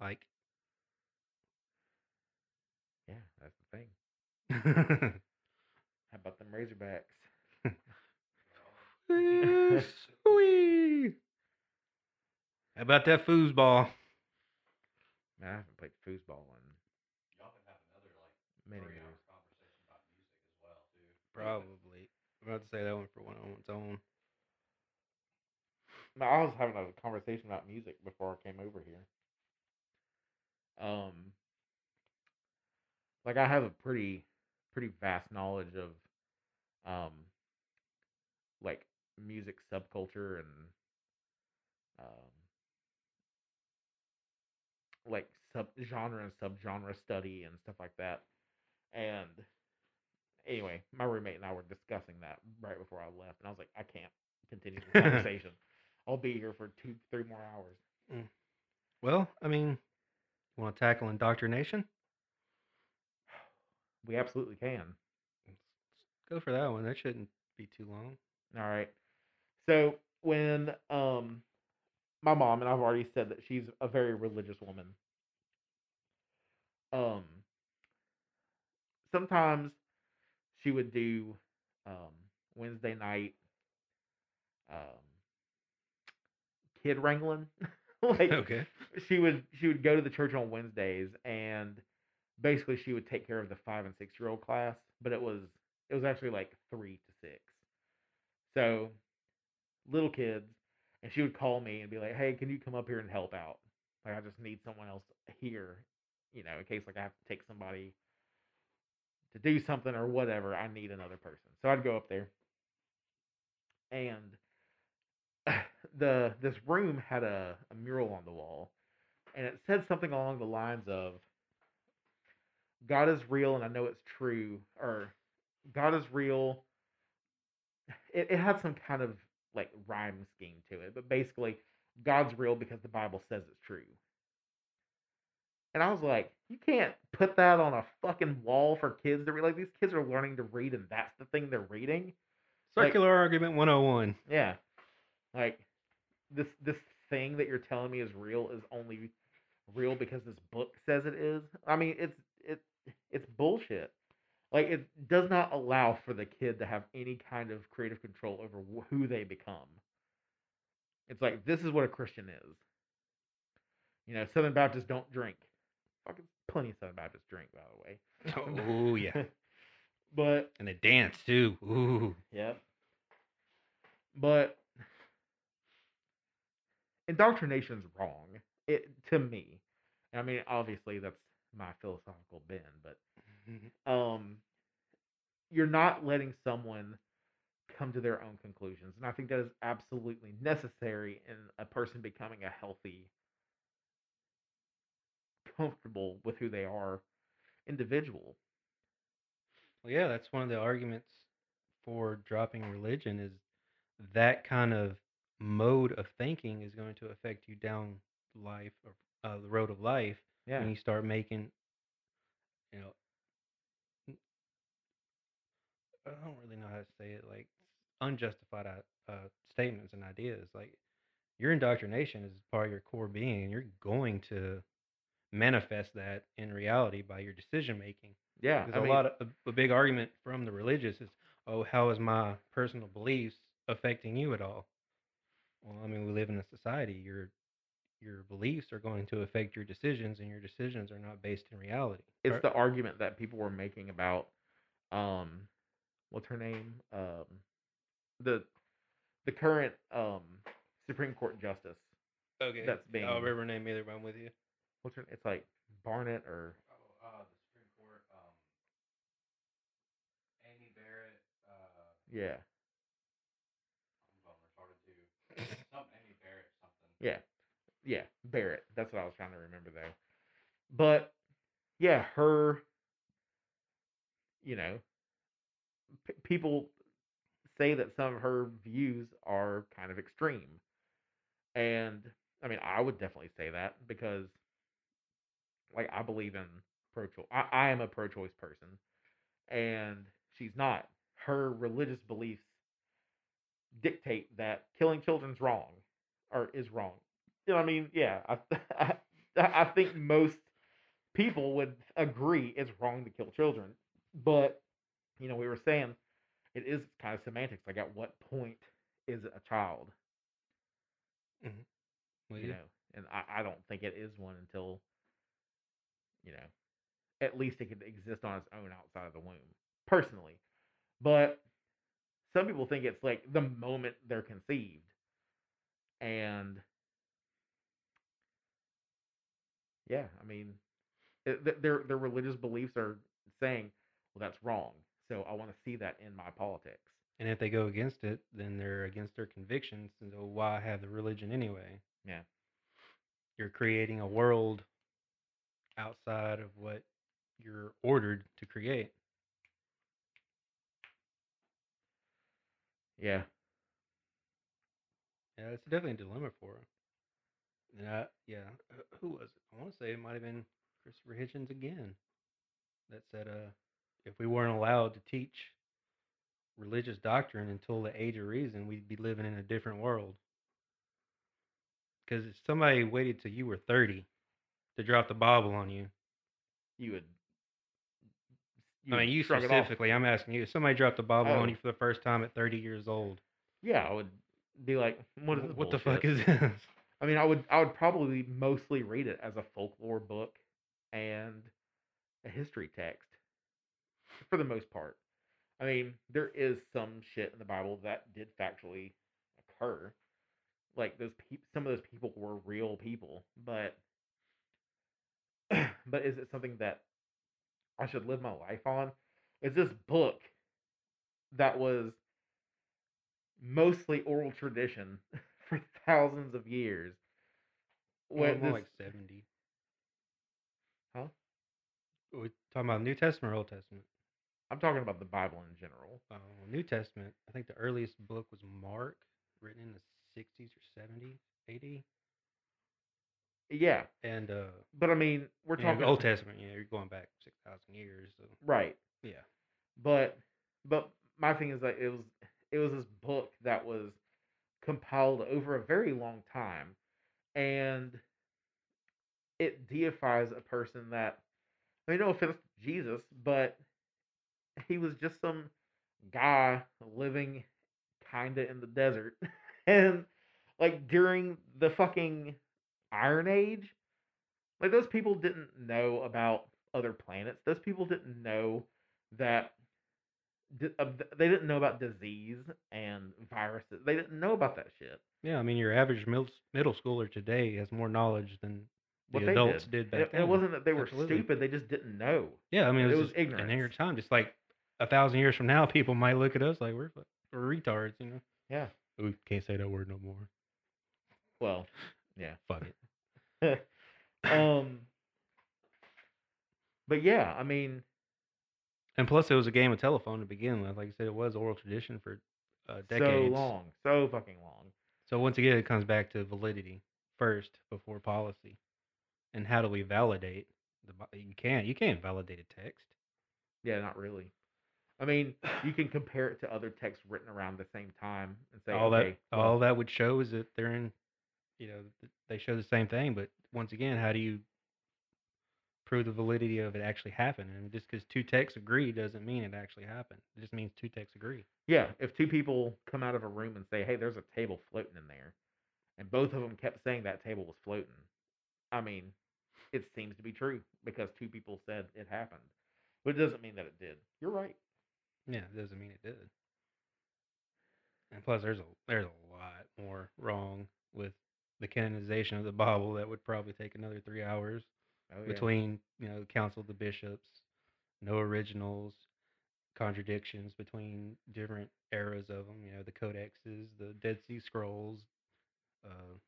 like. Yeah, that's the thing. [LAUGHS] How about them Razorbacks? [LAUGHS] Sweet. How about that foosball? Man, I haven't played foosball in Y'all can have another like many three hour years. conversation about music as well too. Probably. I'm about to say that one for one on its own. No, I was having a conversation about music before I came over here. Um, like I have a pretty, pretty vast knowledge of, um, like music subculture and, um, like sub genre and subgenre study and stuff like that. And anyway, my roommate and I were discussing that right before I left, and I was like, I can't continue the [LAUGHS] conversation. I'll be here for two, three more hours. Well, I mean, you want to tackle indoctrination? We absolutely can. Let's go for that one. That shouldn't be too long. All right. So when um my mom and I've already said that she's a very religious woman. Um sometimes she would do um Wednesday night um kid wrangling. [LAUGHS] like Okay. she would she would go to the church on Wednesdays and basically she would take care of the five and six year old class, but it was it was actually like three to six. So little kids, and she would call me and be like, "Hey, can you come up here and help out? Like, I just need someone else here, you know, in case like I have to take somebody to do something or whatever. I need another person." So I'd go up there, and [SIGHS] the this room had a, a mural on the wall, and it said something along the lines of, "God is real, and I know it's true," or "God is real." It, it had some kind of like rhyme scheme to it, but basically, God's real because the Bible says it's true. And I was like, you can't put that on a fucking wall for kids to read. Like these kids are learning to read, and that's the thing they're reading. Like- Circular argument 101. Yeah, like this this thing that you're telling me is real is only real because this book says it is. I mean, it's it it's bullshit. Like it does not allow for the kid to have any kind of creative control over wh- who they become. It's like this is what a Christian is. You know, Southern Baptists don't drink. Fucking plenty of Southern Baptists drink, by the way. Oh, yeah. [LAUGHS] but And they dance too. Ooh. Yep. But indoctrination's wrong. It to me. I mean, obviously that's my philosophical bend, but um you're not letting someone come to their own conclusions. And I think that is absolutely necessary in a person becoming a healthy comfortable with who they are individual. Well, yeah, that's one of the arguments for dropping religion is that kind of mode of thinking is going to affect you down life or uh, the road of life Yeah. when you start making, you know, n- I don't really know how to say it, like unjustified uh, uh, statements and ideas. Like your indoctrination is part of your core being, and you're going to manifest that in reality by your decision making. Yeah. I a mean, lot of a, a big argument from the religious is, oh, how is my personal beliefs affecting you at all? Well, I mean, we live in a society. Your your beliefs are going to affect your decisions, and your decisions are not based in reality. it's the argument that people were making about um what's her name um the the current um supreme court justice okay. that's I being- don't remember her name either, but I'm with you. what's her it's like barnett or Oh, uh, the Supreme Court, um, Amy Barrett, uh, yeah I'm going retarded too. [LAUGHS] Something Amy Barrett, something. yeah yeah barrett that's what i was trying to remember though but yeah her you know p- people say that some of her views are kind of extreme. And i mean i would definitely say that because like i believe in pro-choice I, I am a pro-choice person and she's not. Her religious beliefs dictate that killing children's wrong or is wrong. You know i mean? Yeah i [LAUGHS] i, I think most people would agree it's wrong to kill children but you know we were saying it is kind of semantics like at what point is it a child? Mm-hmm. With you you? know and I, I don't think it is one until you know at least it could exist on its own outside of the womb personally. But some people think it's like the moment they're conceived. And yeah i mean it, their their religious beliefs are saying well that's wrong so i want to see that in my politics And if they go against it, then they're against their convictions. And so why have the religion anyway? Yeah. You're creating a world outside of what you're ordered to create. yeah Yeah, it's definitely a dilemma for. And I, yeah, uh, who was it? I want to say it might have been Christopher Hitchens again that said, uh, if we weren't allowed to teach religious doctrine until the age of reason, we'd be living in a different world. Because if somebody waited till you were 30 to drop the Bible on you, You would. I mean, you shrug it off. specifically, I'm asking you, if somebody dropped the Bible Oh. on you for the first time at 30 years old, Yeah, I would be like, what this what the fuck is this? I mean, I would I would probably mostly read it as a folklore book and a history text for the most part. I mean, there is some shit in the Bible that did factually occur. Like those peop some of those people were real people, but [CLEARS THROAT] but is it something that I should live my life on? Is this book that was mostly oral tradition [LAUGHS] for thousands of years? Well, When more this- like 70. Huh? Are we talking about New Testament or Old Testament? I'm talking about the Bible in general. Uh, New Testament, I think the earliest book was Mark, written in the 60s or 70s, 80. Yeah, And uh, but I mean, we're talking Old Testament, yeah, you're going back 6,000 years. So, right? yeah. But but my thing is that it was it was this book that was compiled over a very long time, and it deifies a person that I mean, no offense to Jesus, but he was just some guy living kinda in the desert, [LAUGHS] and like during the fucking Iron Age, like those people didn't know about other planets. Those people didn't know that um, th- they didn't know about disease and viruses. They didn't know about that shit. Yeah, I mean, your average middle, middle schooler today has more knowledge than What the adults did. did, back It, then. it wasn't that they were Absolutely. stupid. They just didn't know. Yeah, I mean, it it was, was just an ignorance. ignorant time. Just like a thousand years from now, people might look at us like we're, we're retards, you know? Yeah. We can't say that word no more. Well, yeah. Fuck it. [LAUGHS] um. But yeah, I mean, And plus, it was a game of telephone to begin with. Like you said, it was oral tradition for uh, decades. so long, so fucking long. So once again, it comes back to validity first before policy, and how do we validate the? You can't. You can't validate a text. Yeah, not really. I mean, you can [SIGHS] compare it to other texts written around the same time and say, all okay, that well, all that would show is that they're in. You know, they show the same thing, but once again, how do you prove the validity of it actually happened? And just because two texts agree doesn't mean it actually happened. It just means two texts agree. Yeah, if two people come out of a room and say, "Hey, there's a table floating in there," and both of them kept saying that table was floating, I mean, it seems to be true because two people said it happened, but it doesn't mean that it did. You're right. Yeah, it doesn't mean it did. And plus, there's a there's a lot more wrong with the canonization of the [LAUGHS] Bible that would probably take another three hours Oh, yeah. between you know the council of the bishops, no originals, contradictions between different eras of them. You know the codexes, the Dead Sea Scrolls, uh,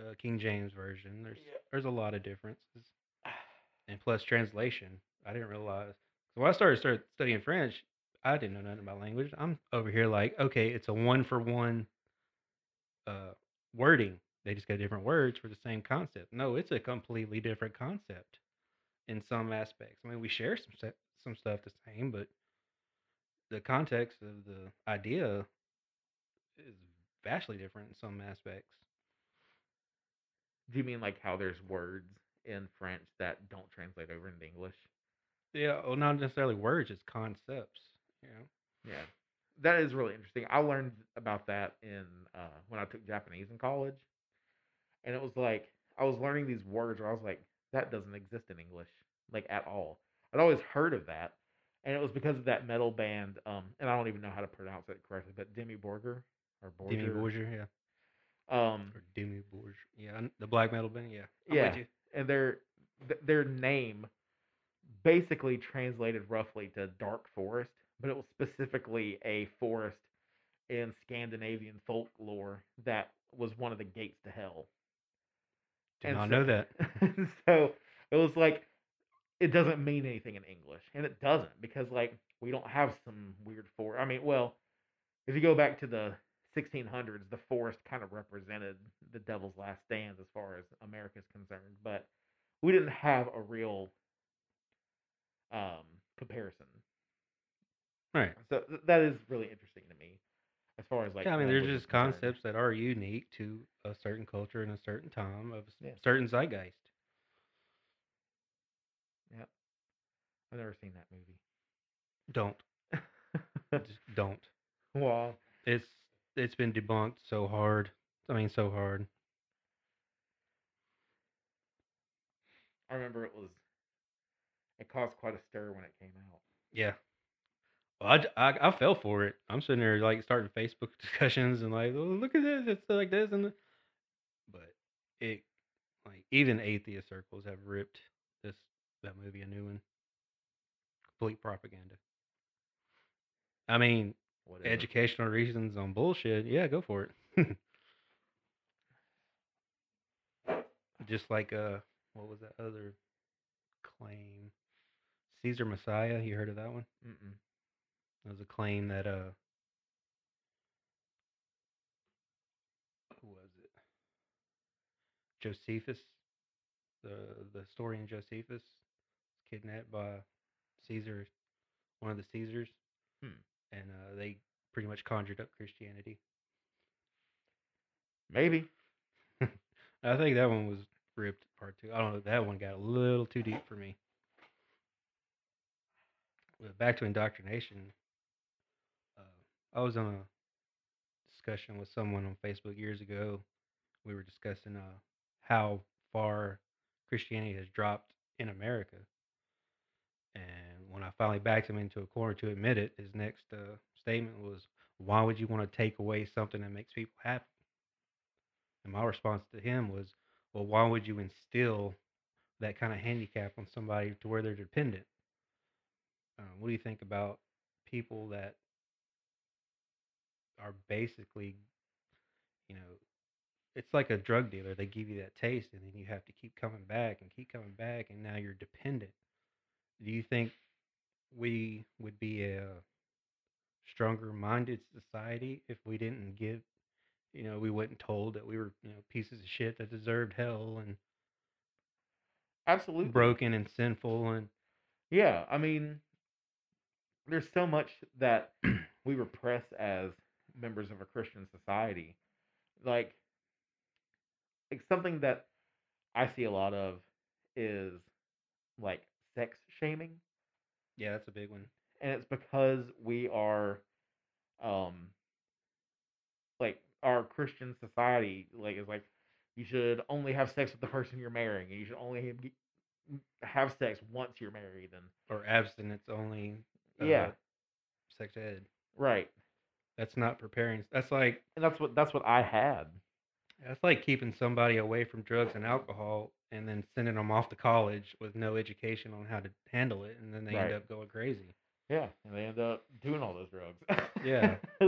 uh, King James version. There's Yeah. there's a lot of differences and plus translation. I didn't realize. So when I started started studying French, I didn't know nothing about language. I'm over here like, okay, it's a one for one uh, wording. They just got different words for the same concept. No, it's a completely different concept in some aspects. I mean, we share some some stuff the same, but the context of the idea is vastly different in some aspects. Do you mean like how there's words in French that don't translate over into English? Yeah, well, not necessarily words, it's concepts. You know. Yeah, that is really interesting. I learned about that in uh, when I took Japanese in college, and it was like I was learning these words where I was like, that doesn't exist in English, like at all. I'd always heard of that, and it was because of that metal band, um, and I don't even know how to pronounce it correctly, but Dimmu Borgir or Borger, Demi Borgia, yeah. um, Or Demi Borgia. Yeah, the black metal band, yeah. I'm Yeah. and their their name basically translated roughly to dark forest, but it was specifically a forest in Scandinavian folklore that was one of the gates to hell. Did And not so- know that. [LAUGHS] so it was like it doesn't mean anything in English, and it doesn't because like we don't have some weird forest. I mean, well, if you go back to the 1600s, the forest kind of represented the devil's last stand as far as America's concerned, but we didn't have a real um, comparison. Right. So th- that is really interesting to me, as far as like. yeah, I mean, there's just concerned. concepts that are unique to a certain culture and a certain time of a Yeah. certain zeitgeist. Yep. I've never seen that movie. Don't just [LAUGHS] don't. well, It's it's been debunked so hard. I mean, so hard. I remember it was. It caused quite a stir when it came out. Yeah. Well, I I fell for it. I'm sitting there like starting Facebook [LAUGHS] discussions and like, oh, look at this, it's like this and the... but it like even atheist circles have ripped this that movie a new one. Complete propaganda. I mean, Whatever. educational reasons on bullshit. Yeah, go for it. [LAUGHS] Just like uh, what was that other claim? Caesar Messiah. You heard of that one? Mm-mm. It was a claim that uh who was it? Josephus, the the historian Josephus, was kidnapped by Caesar, one of the Caesars, Hmm. and uh, they pretty much conjured up Christianity. Maybe. [LAUGHS] I think that one was ripped part two. I don't know. That one got a little too deep for me. But back to indoctrination. Uh, I was on a discussion with someone on Facebook years ago. We were discussing uh, how far Christianity has dropped in America. And when I finally backed him into a corner to admit it, his next uh, statement was, "Why would you want to take away something that makes people happy?" And my response to him was, well, why would you instill that kind of handicap on somebody to where they're dependent? Um, what do you think about people that are basically, you know, it's like a drug dealer. They give you that taste, and then you have to keep coming back and keep coming back, and now you're dependent. Do you think we would be a stronger minded society if we didn't give you know, we wasn't told that we were, you know, pieces of shit that deserved hell and Absolutely. broken and sinful and Yeah, I mean, there's so much that [CLEARS THROAT] we repress as members of a Christian society. Like, like something that I see a lot of is like sex shaming, yeah, that's a big one. and it's because we are, um, like our Christian society like is like you should only have sex with the person you're marrying, and you should only have, have sex once you're married, and Or abstinence only. Uh, yeah, Sex ed. right. That's not preparing. That's like And that's what that's what I had. that's like keeping somebody away from drugs and alcohol and then sending them off to college with no education on how to handle it, and then they Right. end up going crazy. Yeah, and they end up doing all those drugs. Yeah. [LAUGHS]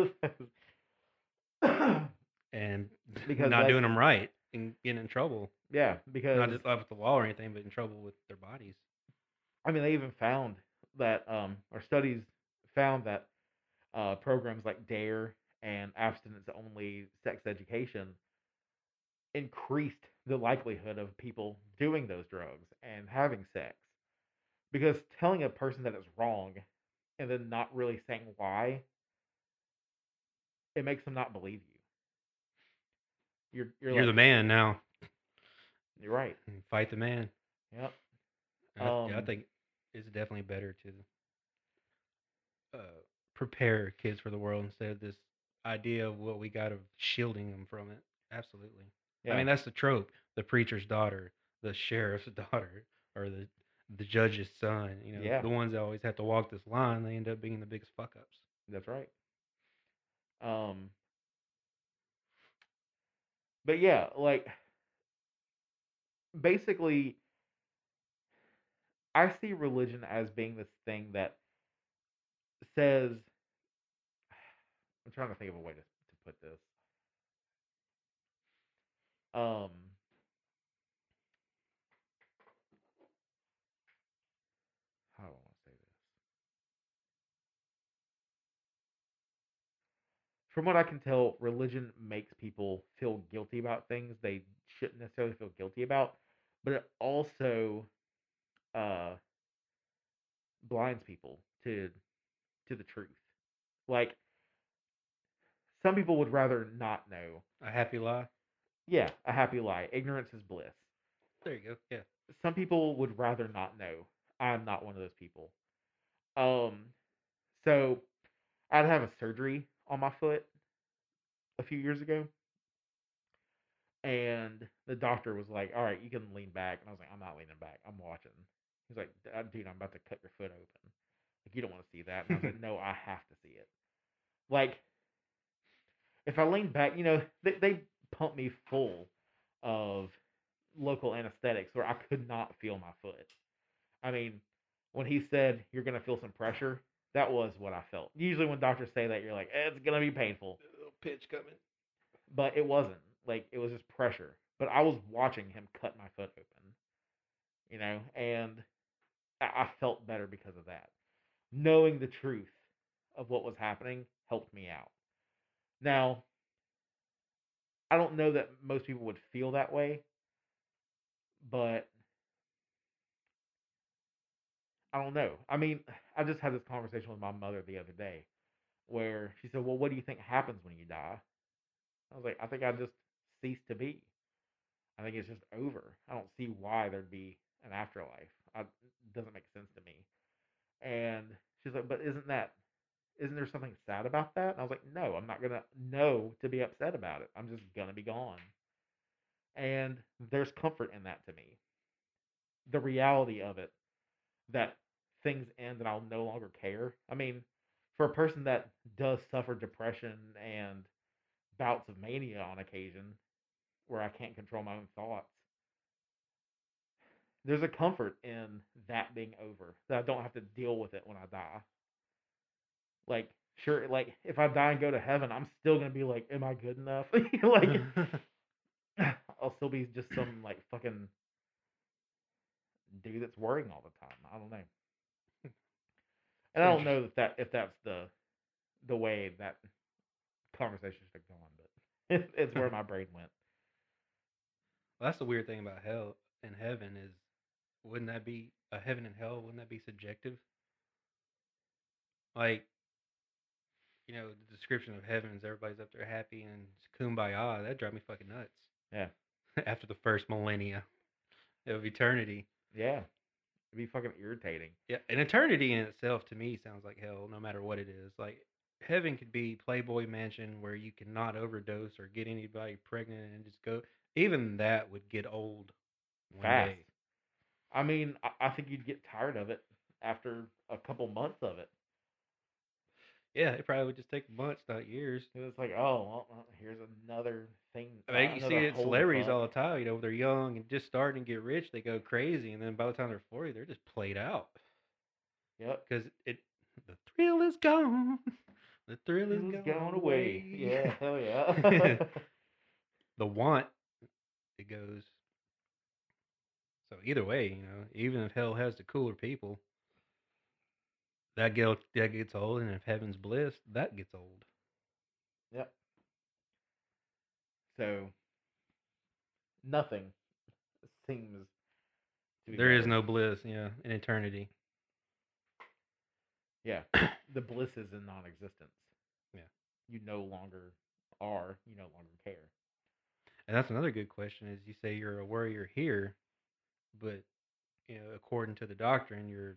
And [LAUGHS] Because, not doing them right and getting in trouble. Yeah, because Not just uh, with the law or anything, but in trouble with their bodies. I mean they even found that um or studies found that uh programs like DARE and abstinence only sex education increased the likelihood of people doing those drugs and having sex. Because telling a person that it's wrong and then not really saying why it makes them not believe you. You're you're, You're, like, the man now. You're right. Fight the man. Yep. I, yeah, I Um, think it's definitely better to uh, prepare kids for the world instead of this idea of what we got of shielding them from it. Absolutely. Yeah. I mean, that's the trope: the preacher's daughter, the sheriff's [LAUGHS] daughter, or the the judge's son. You know, Yeah. the ones that always have to walk this line, they end up being the biggest fuck ups. That's right. Um But yeah, like basically I see religion as being this thing that says I'm trying to think of a way to, to put this. Um how do I want to say this? from what I can tell, religion makes people feel guilty about things they shouldn't necessarily feel guilty about, but it also uh, blinds people to to the truth. Like some people would rather not know. A happy lie. Yeah, a happy lie. Ignorance is bliss. There you go. Yeah. Some people would rather not know. I'm not one of those people. Um, so I'd have a surgery on my foot a few years ago, and the doctor was like, "All right, you can lean back," and I was like, "I'm not leaning back. I'm watching." He's like, "Uh, "Dude, I'm about to cut your foot open. Like, you don't want to see that." And I was like, [LAUGHS] "No, I have to see it." Like, if I lean back, you know, they they pumped me full of local anesthetics where I could not feel my foot. I mean, when he said you're gonna feel some pressure, that was what I felt. Usually, when doctors say that, you're like, eh, "It's gonna be painful," little pitch coming. but it wasn't. Like it was just pressure. But I was watching him cut my foot open, you know, and I, felt better because of that. Knowing the truth of what was happening helped me out. Now, I don't know that most people would feel that way, but I don't know. I mean, I just had this conversation with my mother the other day where she said, Well, what do you think happens when you die? I was like, I think I just cease to be. I think it's just over. I don't see why there'd be an afterlife. I, doesn't make sense to me. And she's like, But isn't that, isn't there something sad about that? And I was like, No, I'm not going to know to be upset about it. I'm just going to be gone. And there's comfort in that to me. The reality of it that things end and I'll no longer care. I mean, for a person that does suffer depression and bouts of mania on occasion where I can't control my own thoughts, there's a comfort in that being over. That I don't have to deal with it when I die. Like, sure, like if I die and go to heaven, I'm still gonna be like, Am I good enough? [LAUGHS] like [LAUGHS] [SIGHS] I'll still be just some like fucking dude that's worrying all the time. I don't know. And I don't know if that if that's the the way that conversation should have gone, but it, [LAUGHS] it's where my brain went. Well, that's the weird thing about hell and heaven is, wouldn't that be a heaven and hell? Wouldn't that be subjective? Like, you know, the description of heaven is everybody's up there happy and kumbaya. That drive me fucking nuts. Yeah. [LAUGHS] After the first millennia of eternity. Yeah. It'd be fucking irritating. Yeah, an eternity in itself to me sounds like hell, no matter what it is. Like heaven could be Playboy Mansion where you cannot overdose or get anybody pregnant and just go. Even that would get old one Fast. day. I mean, I, I think you'd get tired of it after a couple months of it. Yeah, it probably would just take months, not years. 'Cause It's like, oh, well, uh, here's another thing. I mean, uh, you see it celebrities all the time. You know, they're young and just starting to get rich, they go crazy, and then by the time they're forty, they're just played out Yep. because it the thrill is gone. [LAUGHS] The thrill is gone, gone away. Yeah, hell yeah. [LAUGHS] [LAUGHS] the want it goes. So either way, you know, even if hell has the cooler people, that get that gets old, and if heaven's bliss, that gets old. Yep. So nothing seems to be There is no bliss, yeah, in eternity. Yeah. [COUGHS] the bliss is in non existence. Yeah. You no longer are, you no longer care. And that's another good question: is you say you're a warrior here, but you know, according to the doctrine, you're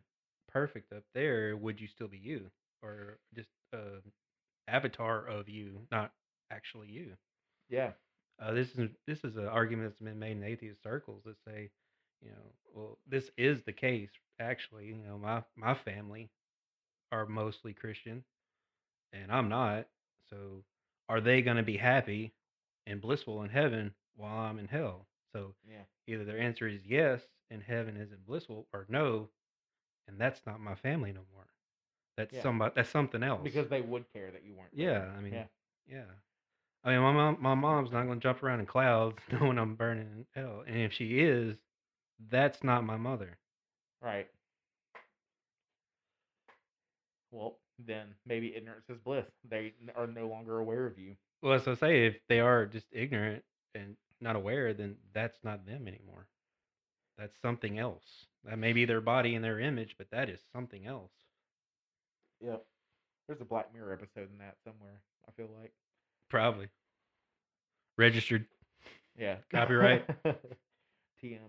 perfect up there. Would you still be you, or just a avatar of you, not actually you? Yeah. Uh, this is this is an argument that's been made in atheist circles that say, you know, well, this is the case. Actually, you know, my my family are mostly Christian, and I'm not. So, are they going to be happy and blissful in heaven while I'm in hell? So, Yeah. either their answer is yes, and heaven isn't blissful, or no, and that's not my family no more. That's Yeah. somebody. That's something else. Because they would care that you weren't. Yeah, there. I mean, yeah. yeah. I mean, my mom, my mom's not gonna jump around in clouds [LAUGHS] knowing I'm burning in hell, and if she is, that's not my mother. Right. Well, then maybe ignorance is bliss. They are no longer aware of you. Well, as I say, if they are just ignorant and not aware, then that's not them anymore. That's something else. That may be their body and their image, but that is something else. Yep. There's a Black Mirror episode in that somewhere. I feel like. Probably. Registered. Yeah. Copyright. [LAUGHS] TM.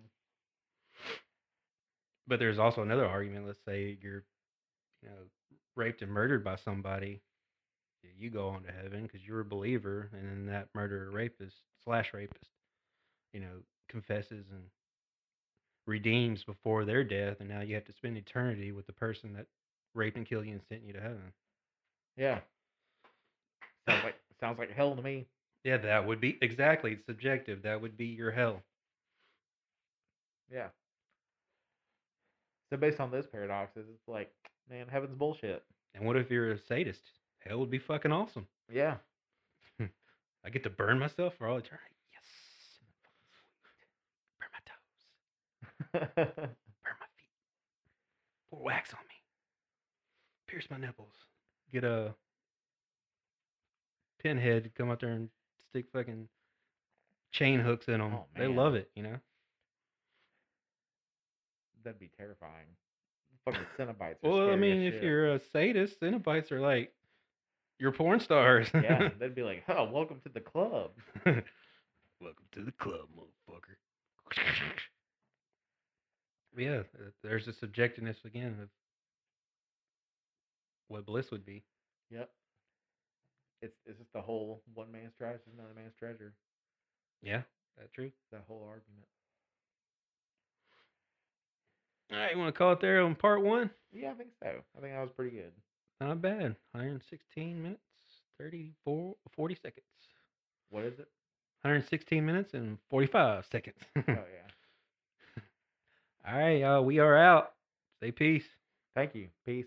But there's also another argument. Let's say you're, you know, raped and murdered by somebody. You go on to heaven because you're a believer, and then that murderer, rapist slash rapist, you know, confesses and redeems before their death, and now you have to spend eternity with the person that raped and killed you and sent you to heaven. Yeah. Sounds like sounds like hell to me. Yeah, that would be exactly it's subjective. That would be your hell. Yeah. So based on those paradoxes, it's like, man, heaven's bullshit. And what if you're a sadist? Hell would be fucking awesome. Yeah. [LAUGHS] I get to burn myself for all eternity. Yes. Burn my toes. [LAUGHS] Burn my feet. Pour wax on me. Pierce my nipples. Get a pinhead come out there and stick fucking chain hooks in them. Oh, they love it, you know. That'd be terrifying. Fucking Cenobites. Well, I mean, if shit. you're a sadist, Cenobites are like you're porn stars. yeah, [LAUGHS] they'd be like, "Oh, welcome to the club." [LAUGHS] Welcome to the club, motherfucker. Yeah, uh, there's a subjectiveness again of what bliss would be. Yep. It's it's just the whole one man's trash is another man's treasure. Yeah, that's true. That whole argument. All right, you want to call it there on part one? Yeah, I think so. I think that was pretty good. Not bad. 116 minutes, 34, 40 seconds. What is it? 116 minutes and 45 seconds. [LAUGHS] Oh yeah. All right, y'all, we are out. Say peace. Thank you. Peace.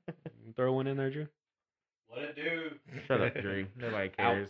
[LAUGHS] Throw one in there, Drew. What it do? Shut up, [LAUGHS] Drew. Nobody Out. cares.